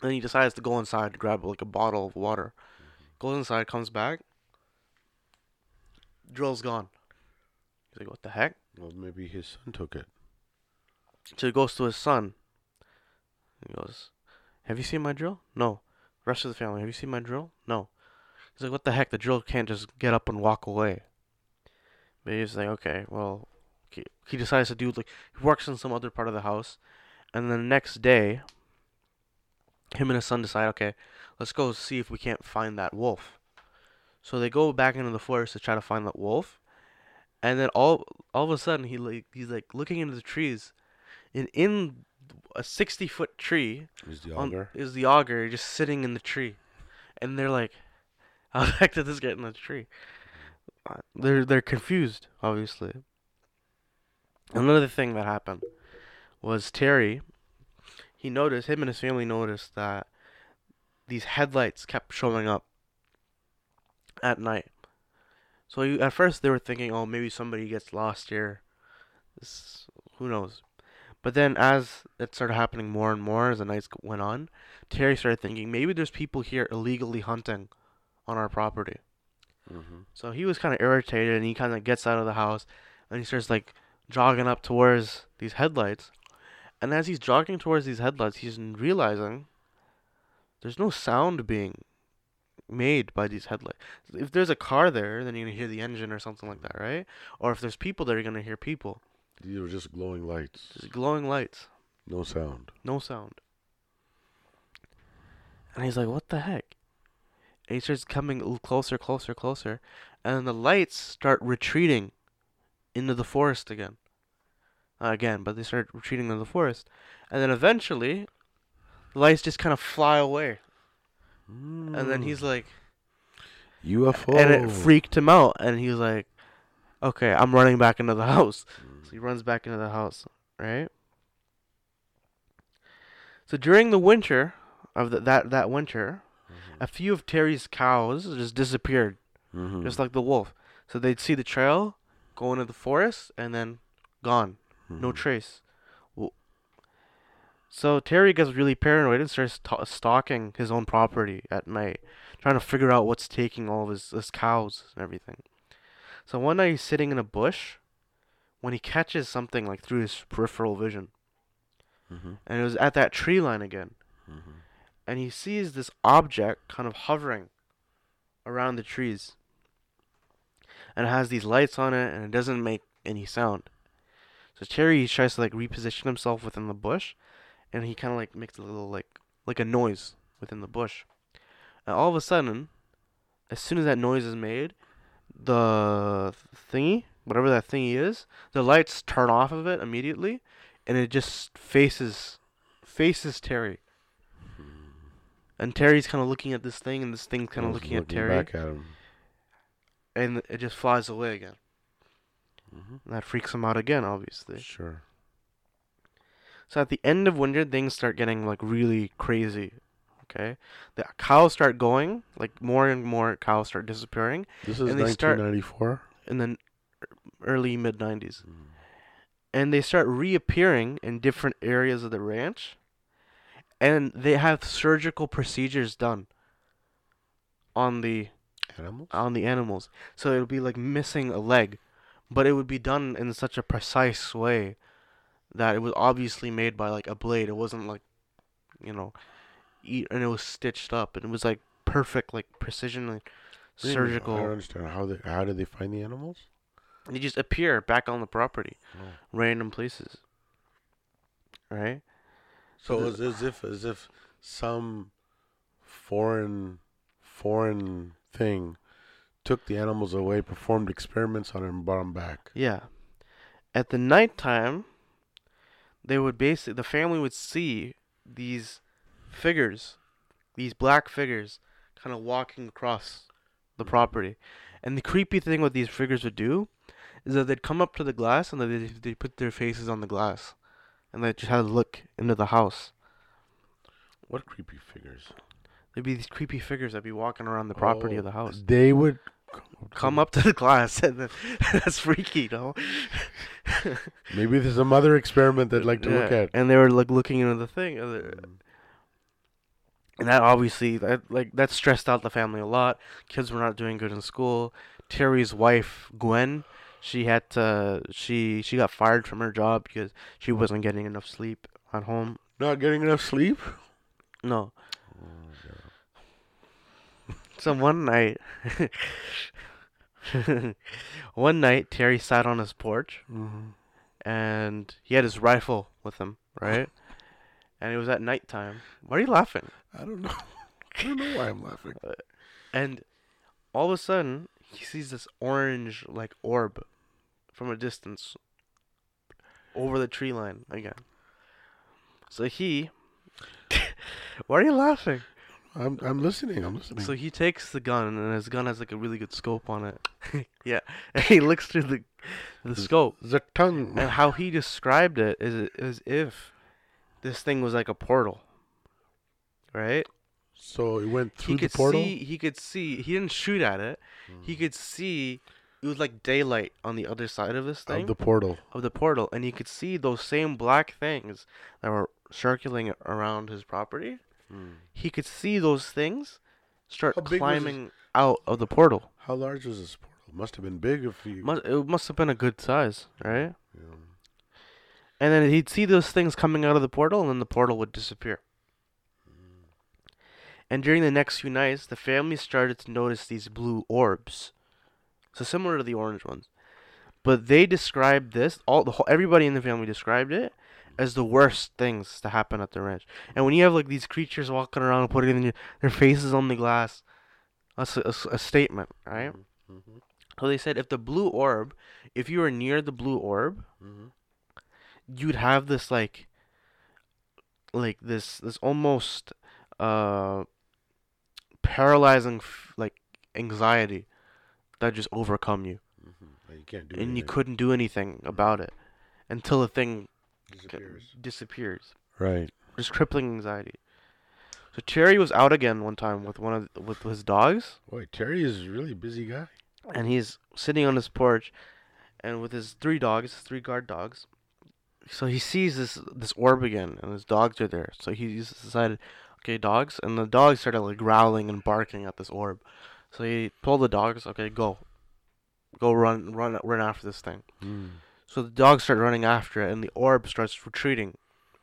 Then he decides to go inside to grab like a bottle of water. Goes inside, comes back. Drill's gone. He's like, what the heck? Well, maybe his son took it. So he goes to his son. He goes, Have you seen my drill? No. Rest of the family, have you seen my drill? No. He's like, What the heck? The drill can't just get up and walk away. But he's like, Okay, well, he, he decides to do like he works in some other part of the house, and then the next day, him and his son decide, okay, let's go see if we can't find that wolf. So they go back into the forest to try to find that wolf, and then all all of a sudden he like he's like looking into the trees, and in a sixty foot tree Is the on, auger? is the auger just sitting in the tree, and they're like, How the heck did this get in the tree? Uh, They're they're confused, obviously. Another thing that happened was Terry. He noticed him and his family noticed that these headlights kept showing up at night. So you, at first they were thinking, oh, maybe somebody gets lost here. This, who knows? But then as it started happening more and more as the nights went on, Terry started thinking maybe there's people here illegally hunting on our property. Mm-hmm. So he was kind of irritated and he kind of gets out of the house and he starts like jogging up towards these headlights. And as he's jogging towards these headlights, he's realizing there's no sound being made by these headlights. If there's a car there, then you're going to hear the engine or something like that, right? Or if there's people there, you're going to hear people. These are just glowing lights. Just glowing lights, No sound. no sound. And he's like, what the heck? And he starts coming closer, closer, closer. And the lights start retreating into the forest again. Not again, but they start retreating into the forest. And then eventually, the lights just kind of fly away. And then he's hmm. like, UFO. and it freaked him out. And he was like, okay, I'm running back into the house. So he runs back into the house, right? So during the winter of the, that that winter, mm-hmm. a few of Terry's cows just disappeared, Mhm. just like the wolf. So they'd see the trail, go into the forest, and then gone, no Mhm. trace. So Terry gets really paranoid and starts t- stalking his own property at night, trying to figure out what's taking all of his, his cows and everything. So one night he's sitting in a bush when he catches something like through his peripheral vision, Mhm. and it was at that tree line again. Mhm. and he sees this object kind of hovering around the trees. And it has these lights on it and it doesn't make any sound. So Terry tries to like reposition himself within the bush and he kind of like makes a little like like a noise within the bush. And all of a sudden, as soon as that noise is made, the thingy, whatever that thingy is, the lights turn off of it immediately and it just faces faces Terry. And Terry's kind of looking at this thing, and this thing's kind of Just looking at Terry, Back at him. and it just flies away again. Mhm. And that freaks him out again, obviously. Sure. So at the end of winter, things start getting like really crazy. Okay, the cows start going, like more and more cows start disappearing This is And they start- 1994. in the early mid 90s, Mm. and they start reappearing in different areas of the ranch, and they have surgical procedures done on the Animals? on the animals. So it'll be like missing a leg, but it would be done in such a precise way that it was obviously made by like a blade. It wasn't like, you know, eat, and it was stitched up, and it was like perfect, like precision, like do? I don't surgical. understand how they how did they find the animals? They just appear back on the property, Oh. random places. Right? So the- it's as if as if some foreign foreign thing took the animals away, performed experiments on them, and brought them back. Yeah. At the nighttime, they would basically the family would see these figures, these black figures, kind of walking across the property. And the creepy thing what these figures would do is that they'd come up to the glass and they they put their faces on the glass, and they just had to look into the house. What creepy figures? There'd be these creepy figures that'd be walking around the property oh, of the Oh, house. They would Come up to the class and then, that's freaky, no? Maybe there's some other experiment they'd like to look at. And they were like looking into the thing, and, Mm. and that obviously that like that stressed out the family a lot. Kids were not doing good in school. Terry's wife Gwen, she had to she she got fired from her job because she wasn't getting enough sleep at home. Not getting enough sleep. No. So one night, one night Terry sat on his porch Mhm. and he had his rifle with him, right? and it was at nighttime. Why are you laughing? I don't know. I don't know why I'm laughing. And all of a sudden, he sees this orange like orb from a distance over the tree line again. So he, why are you laughing? I'm I'm listening. I'm listening. So he takes the gun, and his gun has like a really good scope on it. yeah, and he looks through the the scope, the tongue. and how he described it is as if this thing was like a portal, right? So it went through he the could portal. see. He could see. He didn't shoot at it. He Mm. could see. It was like daylight on the other side of this thing of the portal. of the portal, and he could see those same black things that were circulating around his property. He could see those things start How big was this? climbing out of the portal. How large was this portal? Must have been big if you. Must, it must have been a good size, right? Yeah. And then he'd see those things coming out of the portal, and then the portal would disappear. And during the next few nights, the family started to notice these blue orbs, so similar to the orange ones. But they described this all the whole, everybody in the family described it as the worst things to happen at the ranch. And when you have like these creatures walking around, and putting their, their faces on the glass, that's a statement, right? Mhm. So they said if the blue orb, if you were near the blue orb, Mhm. you'd have this like like this this almost uh paralyzing f- like anxiety that just overcome you Mhm. Like You can't do and you couldn't do anything about it until the thing Disappears. disappears Right. just crippling anxiety so terry was out again one time with one of with his dogs Boy, Terry is a really busy guy. and he's sitting on his porch and with his three dogs, three guard dogs. So he sees this this orb again and his dogs are there. So he he's decided, okay, dogs, and the dogs started like growling and barking at this orb. So he told the dogs, okay, go, go run run run after this thing. Mm. So the dogs start running after it, and the orb starts retreating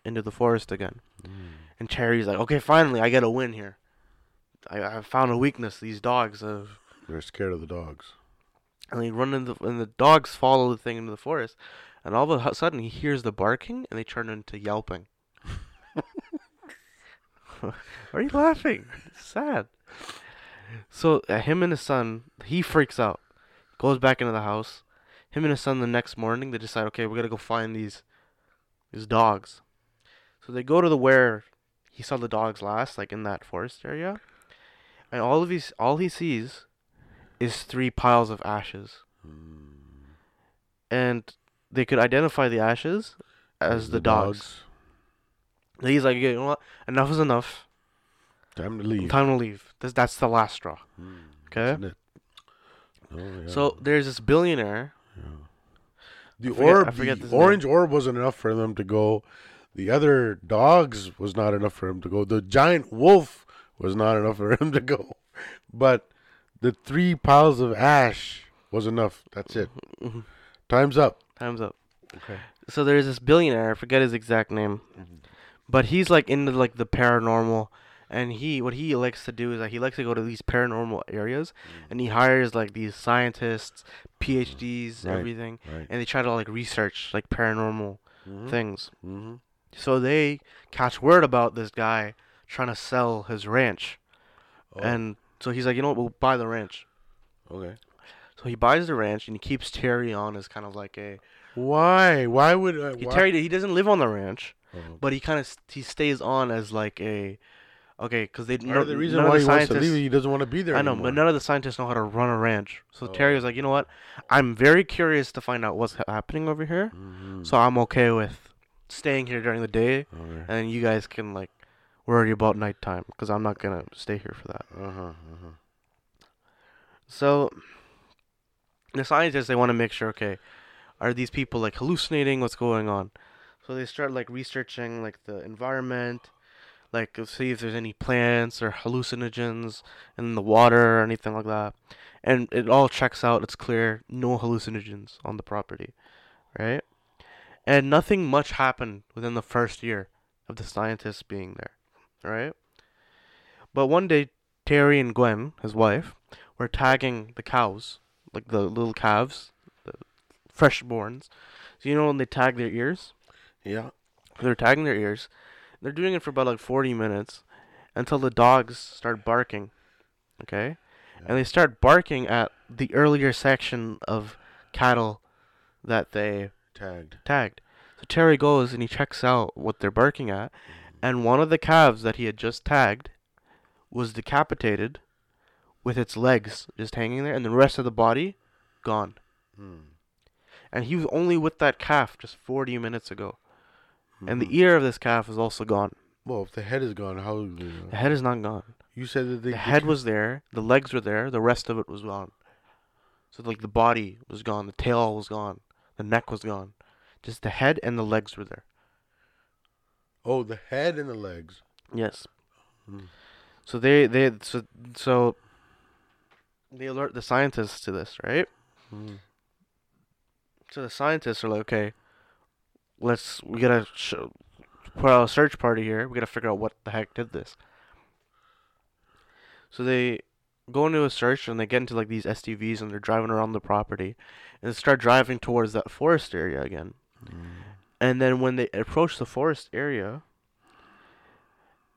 into the forest again. Mm. And Terry's like, okay, finally, I get a win here. I I found a weakness. These dogs have They're scared of the dogs. and they run in the and the dogs follow the thing into the forest, and all of a sudden he hears the barking and they turn into yelping. Are you laughing? It's sad. So uh, him and his son, he freaks out, goes back into the house. Him and his son the next morning they decide, okay, we gotta go find these these dogs. So they go to the where he saw the dogs last, like in that forest area, and all of his all he sees is three piles of ashes, Mm. and they could identify the ashes as the, dogs. And He's like, you know what? Enough is enough. Time to leave. Time to leave. This that's the last straw. Mm. Okay. Oh, yeah. So there's this billionaire. The forget- orb, the his name. orange orb wasn't enough for them to go. The other dogs was not enough for him to go. The giant wolf was not enough for him to go. But the three piles of ash was enough. That's it. Time's up. Time's up. Okay. So there's this billionaire. I forget his exact name, Mhm. but he's like into like the paranormal. And he, what he likes to do is that he likes to go to these paranormal areas, and he hires like these scientists, PhDs, Right. everything, Right. and they try to like research like paranormal Mhm. things. Mhm. So they catch word about this guy trying to sell his ranch, Oh, and so he's like, you know what, we'll buy the ranch. okay. So he buys the ranch and he keeps Terry on as kind of like a Why? Why would uh, he, why? Terry. He doesn't live on the ranch, Oh. but he kind of he stays on as like a okay because they of the reason why he wants to leave, he doesn't want to be there I know, anymore. but none of the scientists know how to run a ranch. So Oh. Terry was like, you know what, I'm very curious to find out what's ha- happening over here. Mhm. So I'm okay with staying here during the day, Okay. and you guys can like worry about nighttime because I'm not gonna stay here for that. Uh-huh, uh-huh. So the scientists they want to make sure okay, are these people like hallucinating? What's going on? So they start like researching like the environment, like see if there's any plants or hallucinogens in the water or anything like that. And it all checks out. It's clear, no hallucinogens on the property, right? And nothing much happened within the first year of the scientists being there, right? But one day, Terry and Gwen, his wife, were tagging the cows, like the little calves, the freshborns. So you know when they tag their ears? Yeah. They're tagging their ears. They're doing it for about like 40 minutes until the dogs start barking. Okay? And they start barking at the earlier section of cattle that they Tagged. tagged. So Terry goes and he checks out what they're barking at, and one of the calves that he had just tagged was decapitated with its legs just hanging there and the rest of the body gone. Mm. And he was only with that calf just 40 minutes ago. And the Mhm. ear of this calf is also gone. well, if the head is gone, how? You, The head is not gone. you said that they, The head was there, the legs were there, the rest of it was gone. So like the body was gone, the tail was gone, the neck was gone. Just the head and the legs were there. Oh, the head and the legs. Yes. Mm. So they they so so they alert the scientists to this, right? Mm. So the scientists are like, okay, let's we gotta sh- put out a search party here. We gotta figure out what the heck did this. So they go into a search and they get into like these SUVs and they're driving around the property, and they start driving towards that forest area again. Mm. And then when they approach the forest area,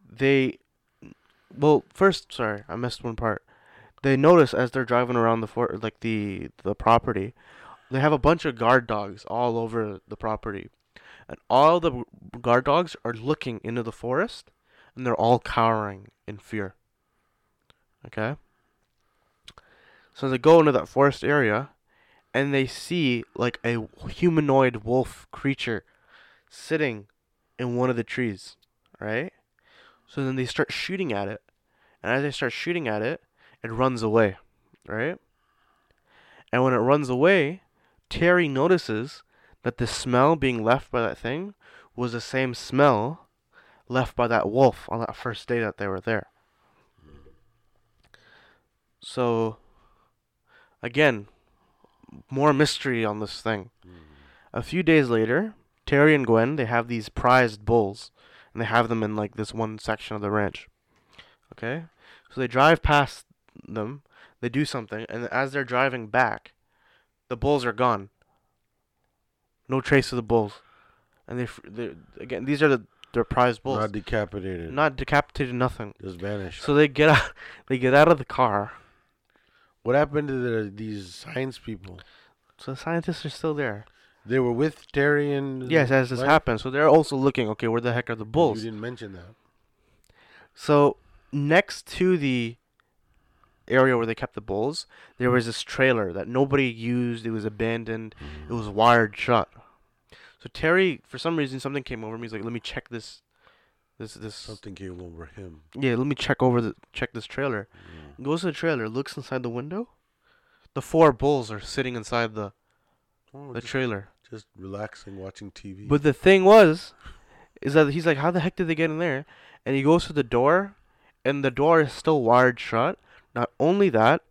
they, well, first, sorry, I missed one part. They notice as they're driving around the fort, like the the property, they have a bunch of guard dogs all over the property, and all the guard dogs are looking into the forest, and they're all cowering in fear. Okay. So they go into that forest area, and they see like a humanoid wolf creature sitting in one of the trees, right? So then they start shooting at it, and as they start shooting at it, it runs away, right? And when it runs away, Terry notices that the smell being left by that thing was the same smell left by that wolf on that first day that they were there. So, again, more mystery on this thing. A few days later, Terry and Gwen they have these prized bulls, and they have them in like this one section of the ranch. Okay, so they drive past them, they do something, and as they're driving back, the bulls are gone. No trace of the bulls, and they they again these are the their prized bulls, Not decapitated. not decapitated, nothing. just vanished. So they get out, they get out of the car. what happened to the, these science people? So the scientists are still there. They were with Terry and. Yes, as this wife? happens. So they're also looking. Okay, where the heck are the bulls? You didn't mention that. So next to the area where they kept the bulls, there was this trailer that nobody used. It was abandoned. It mm. was wired shut. So Terry, for some reason, something came over me. He's like, "Let me check this, this, this. Something came over him. Yeah, let me check over the check this trailer." Mm. Goes to the trailer, looks inside the window. The four bulls are sitting inside the Oh, the just, trailer. just relaxing, watching TV. But the thing was, is that he's like, how the heck did they get in there? And he goes to the door, and the door is still wired shut. Not only that,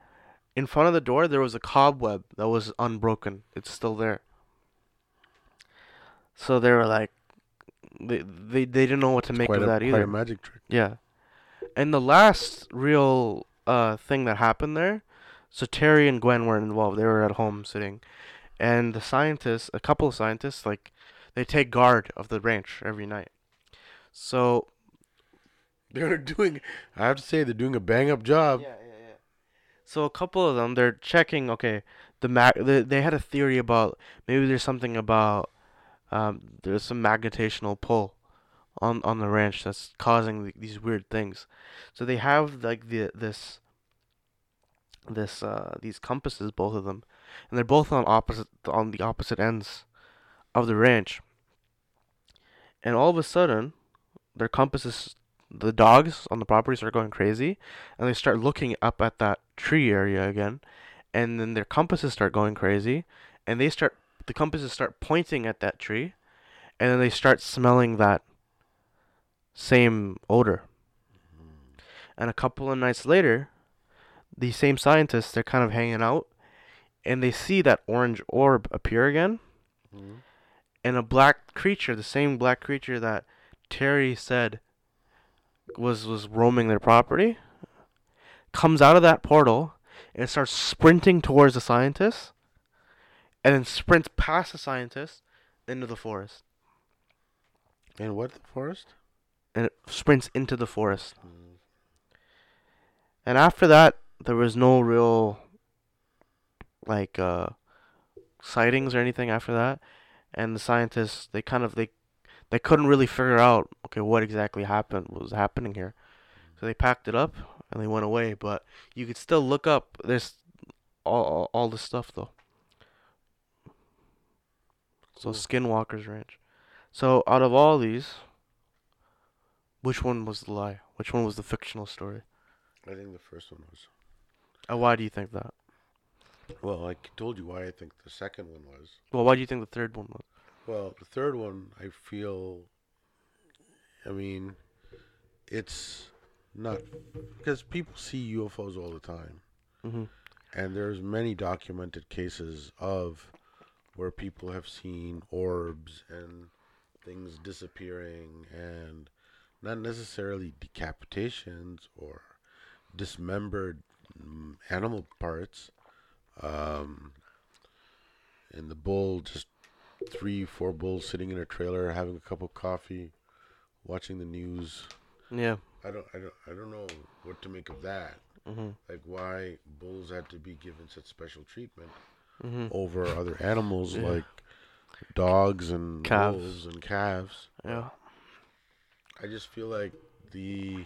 in front of the door there was a cobweb that was unbroken. It's still there. So they were like, they they, they didn't know what to make of a, that quite either. a magic trick. Yeah. And the last real uh thing that happened there, so Terry and Gwen weren't involved. They were at home sitting. And the scientists, a couple of scientists, like they take guard of the ranch every night. So They're doing. I have to say, they're doing a bang up job. yeah, yeah, yeah. So a couple of them, they're checking. Okay, the mag. They, they had a theory about maybe there's something about um there's some magnetational pull on on the ranch that's causing th- these weird things. So they have like the this this uh these compasses, both of them, and they're both on opposite on the opposite ends of the ranch. And all of a sudden, their compasses the dogs on the property start going crazy and they start looking up at that tree area again and then their compasses start going crazy and they start the compasses start pointing at that tree and then they start smelling that same odor. And a couple of nights later the same scientists they're kind of hanging out and they see that orange orb appear again. Mhm. and a black creature the same black creature that terry said was was roaming their property comes out of that portal and starts sprinting towards the scientists and then sprints past the scientists into the forest And what the forest? and it sprints into the forest and after that there was no real like uh sightings or anything after that and the scientists they kind of they they couldn't really figure out okay what exactly happened what was happening here So they packed it up and they went away. But you could still look up. this all all, all the stuff though. So. Skinwalker's Ranch. So out of all these, which one was the lie? Which one was the fictional story? I think the first one was. And why do you think that? Well, I told you why I think the second one was. Well, why do you think the third one was? Well, the third one, I feel. I mean, it's not because people see UFOs all the time, Mm-hmm. and there's many documented cases of where people have seen orbs and things disappearing, and not necessarily decapitations or dismembered mm, animal parts. Um, and the bull just three, four bulls sitting in a trailer having a cup of coffee, watching the news. Yeah. I don't, I don't, I don't know what to make of that. Mm-hmm. Like why bulls had to be given such special treatment Mm-hmm. over other animals Yeah. like dogs and Calves. wolves and calves. Yeah. I just feel like the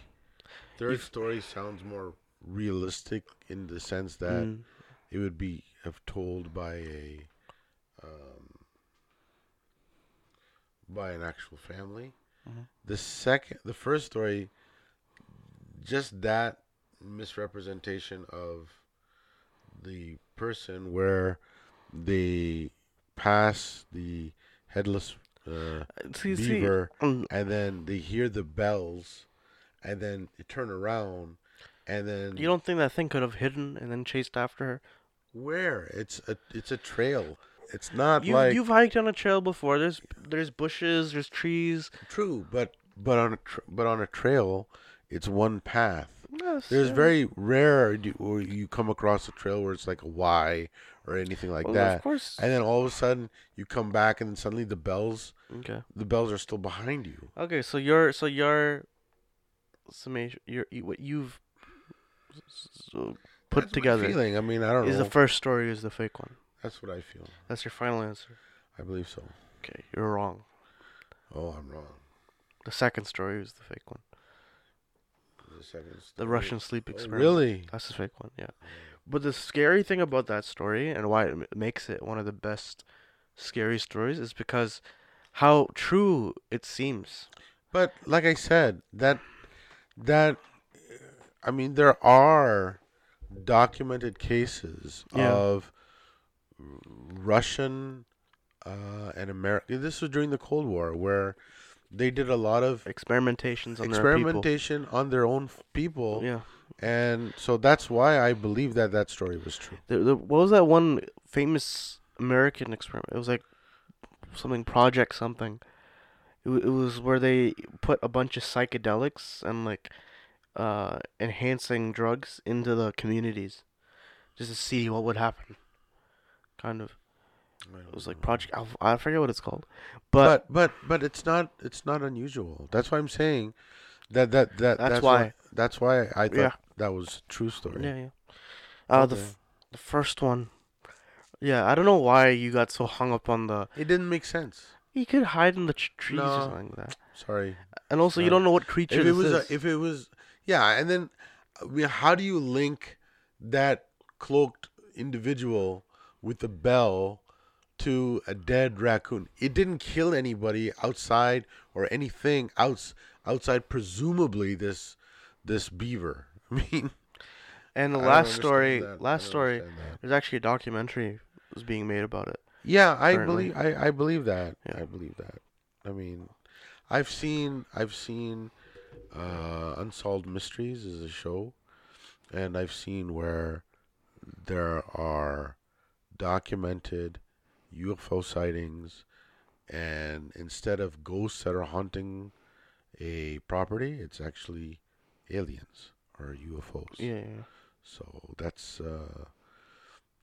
third You've- story sounds more realistic in the sense that Mm. it would be have told by a um, by an actual family. Mhm. The second, the first story, just that misrepresentation of the person where they pass the headless uh, See, see. beaver mm, and then they hear the bells and then they turn around and then You don't think that thing could have hidden and then chased after her? where it's a it's a trail it's not You like you've hiked on a trail before. There's there's bushes, there's trees. true but but on a tr- but on a trail it's one path Yes, there's yeah. very rare do, where you come across a trail where it's like a Y or anything like Well, that Of course. and then all of a sudden you come back and then suddenly the bells okay. the bells are still behind you Okay. So your so your summation, your you- what you've s- s- put That's my together feeling i mean i don't is know the first story is the fake one. that's what i feel That's your final answer. i believe so Okay, you're wrong. oh i'm wrong The second story is the fake one. The second The Russian sleep Oh, experiment. really That's the fake one. Yeah. But the scary thing about that story and why it makes it one of the best scary stories is because how true it seems. But like I said, that that I mean there are documented cases Yeah. of Russian uh, and American. This was during the Cold War where they did a lot of Experimentations on their people. experimentation on their own people, Yeah. and so that's why I believe that that story was true. The, the, what was that one famous American experiment? It was like something Project something. It, it was where they put a bunch of psychedelics and like uh, enhancing drugs into the communities, just to see what would happen. Kind of. It was like Project. Alpha, I forget what it's called, but, but but but it's not it's not unusual. That's why I'm saying that that that That's that's, why. why that's why I thought Yeah. that was a true story. yeah, yeah. Uh, the f- the first one. Yeah, I don't know why you got so hung up on the. It didn't make sense. You could hide in the tr- trees or something like that. Sorry. And also, you don't know what creature If it was is. a, if it was yeah, and then I mean, how do you link that cloaked individual with the bell to a dead raccoon? It didn't kill anybody outside or anything outs outside presumably this this beaver. I mean, and the last story, that. Last story, there's actually a documentary was being made about it. Yeah, I currently. believe I, I believe that. Yeah. I believe that. I mean, I've seen I've seen uh, Unsolved Mysteries as a show, and I've seen where there are documented UFO sightings, and instead of ghosts that are haunting a property, it's actually aliens or UFOs. Yeah. So that's uh,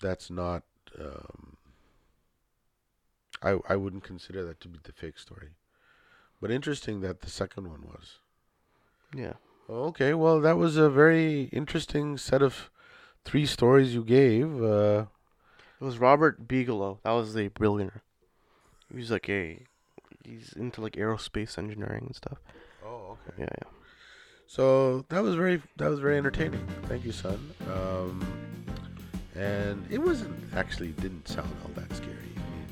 that's not. Um, I I wouldn't consider that to be the fake story, but interesting that the second one was. yeah. Okay, well that was a very interesting set of three stories you gave. Uh, It was Robert Bigelow. That was the billionaire. He was like a, he's into like aerospace engineering and stuff. oh, okay. Yeah, yeah. So that was very that was very entertaining. Thank you, son. Um, and it wasn't actually didn't sound all that scary.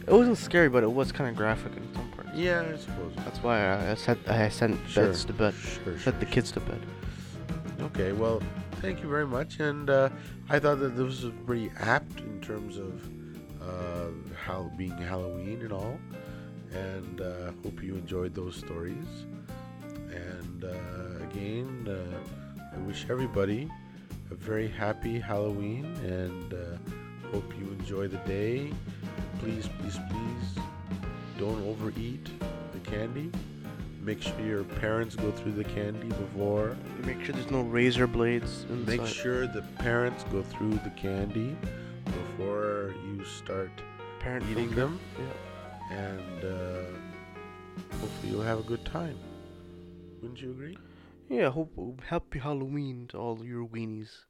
It wasn't scary, but it was kind of graphic in some parts. yeah, I suppose. That's why I, I said I sent Sure. beds to bed. Sure, Sent the kids to bed. Okay, well, thank you very much. And uh, I thought that this was pretty apt in terms of uh, how being Halloween and all. And uh, hope you enjoyed those stories. And uh, again, uh, I wish everybody a very happy Halloween and uh, hope you enjoy the day. Please, please, please don't overeat the candy. Make sure your parents go through the candy before. Make sure there's no razor blades inside. Make sure the parents go through the candy before you start Parent eating them, Yeah. and uh, hopefully you'll have a good time. Wouldn't you agree? Yeah. Hope happy Halloween to all your weenies.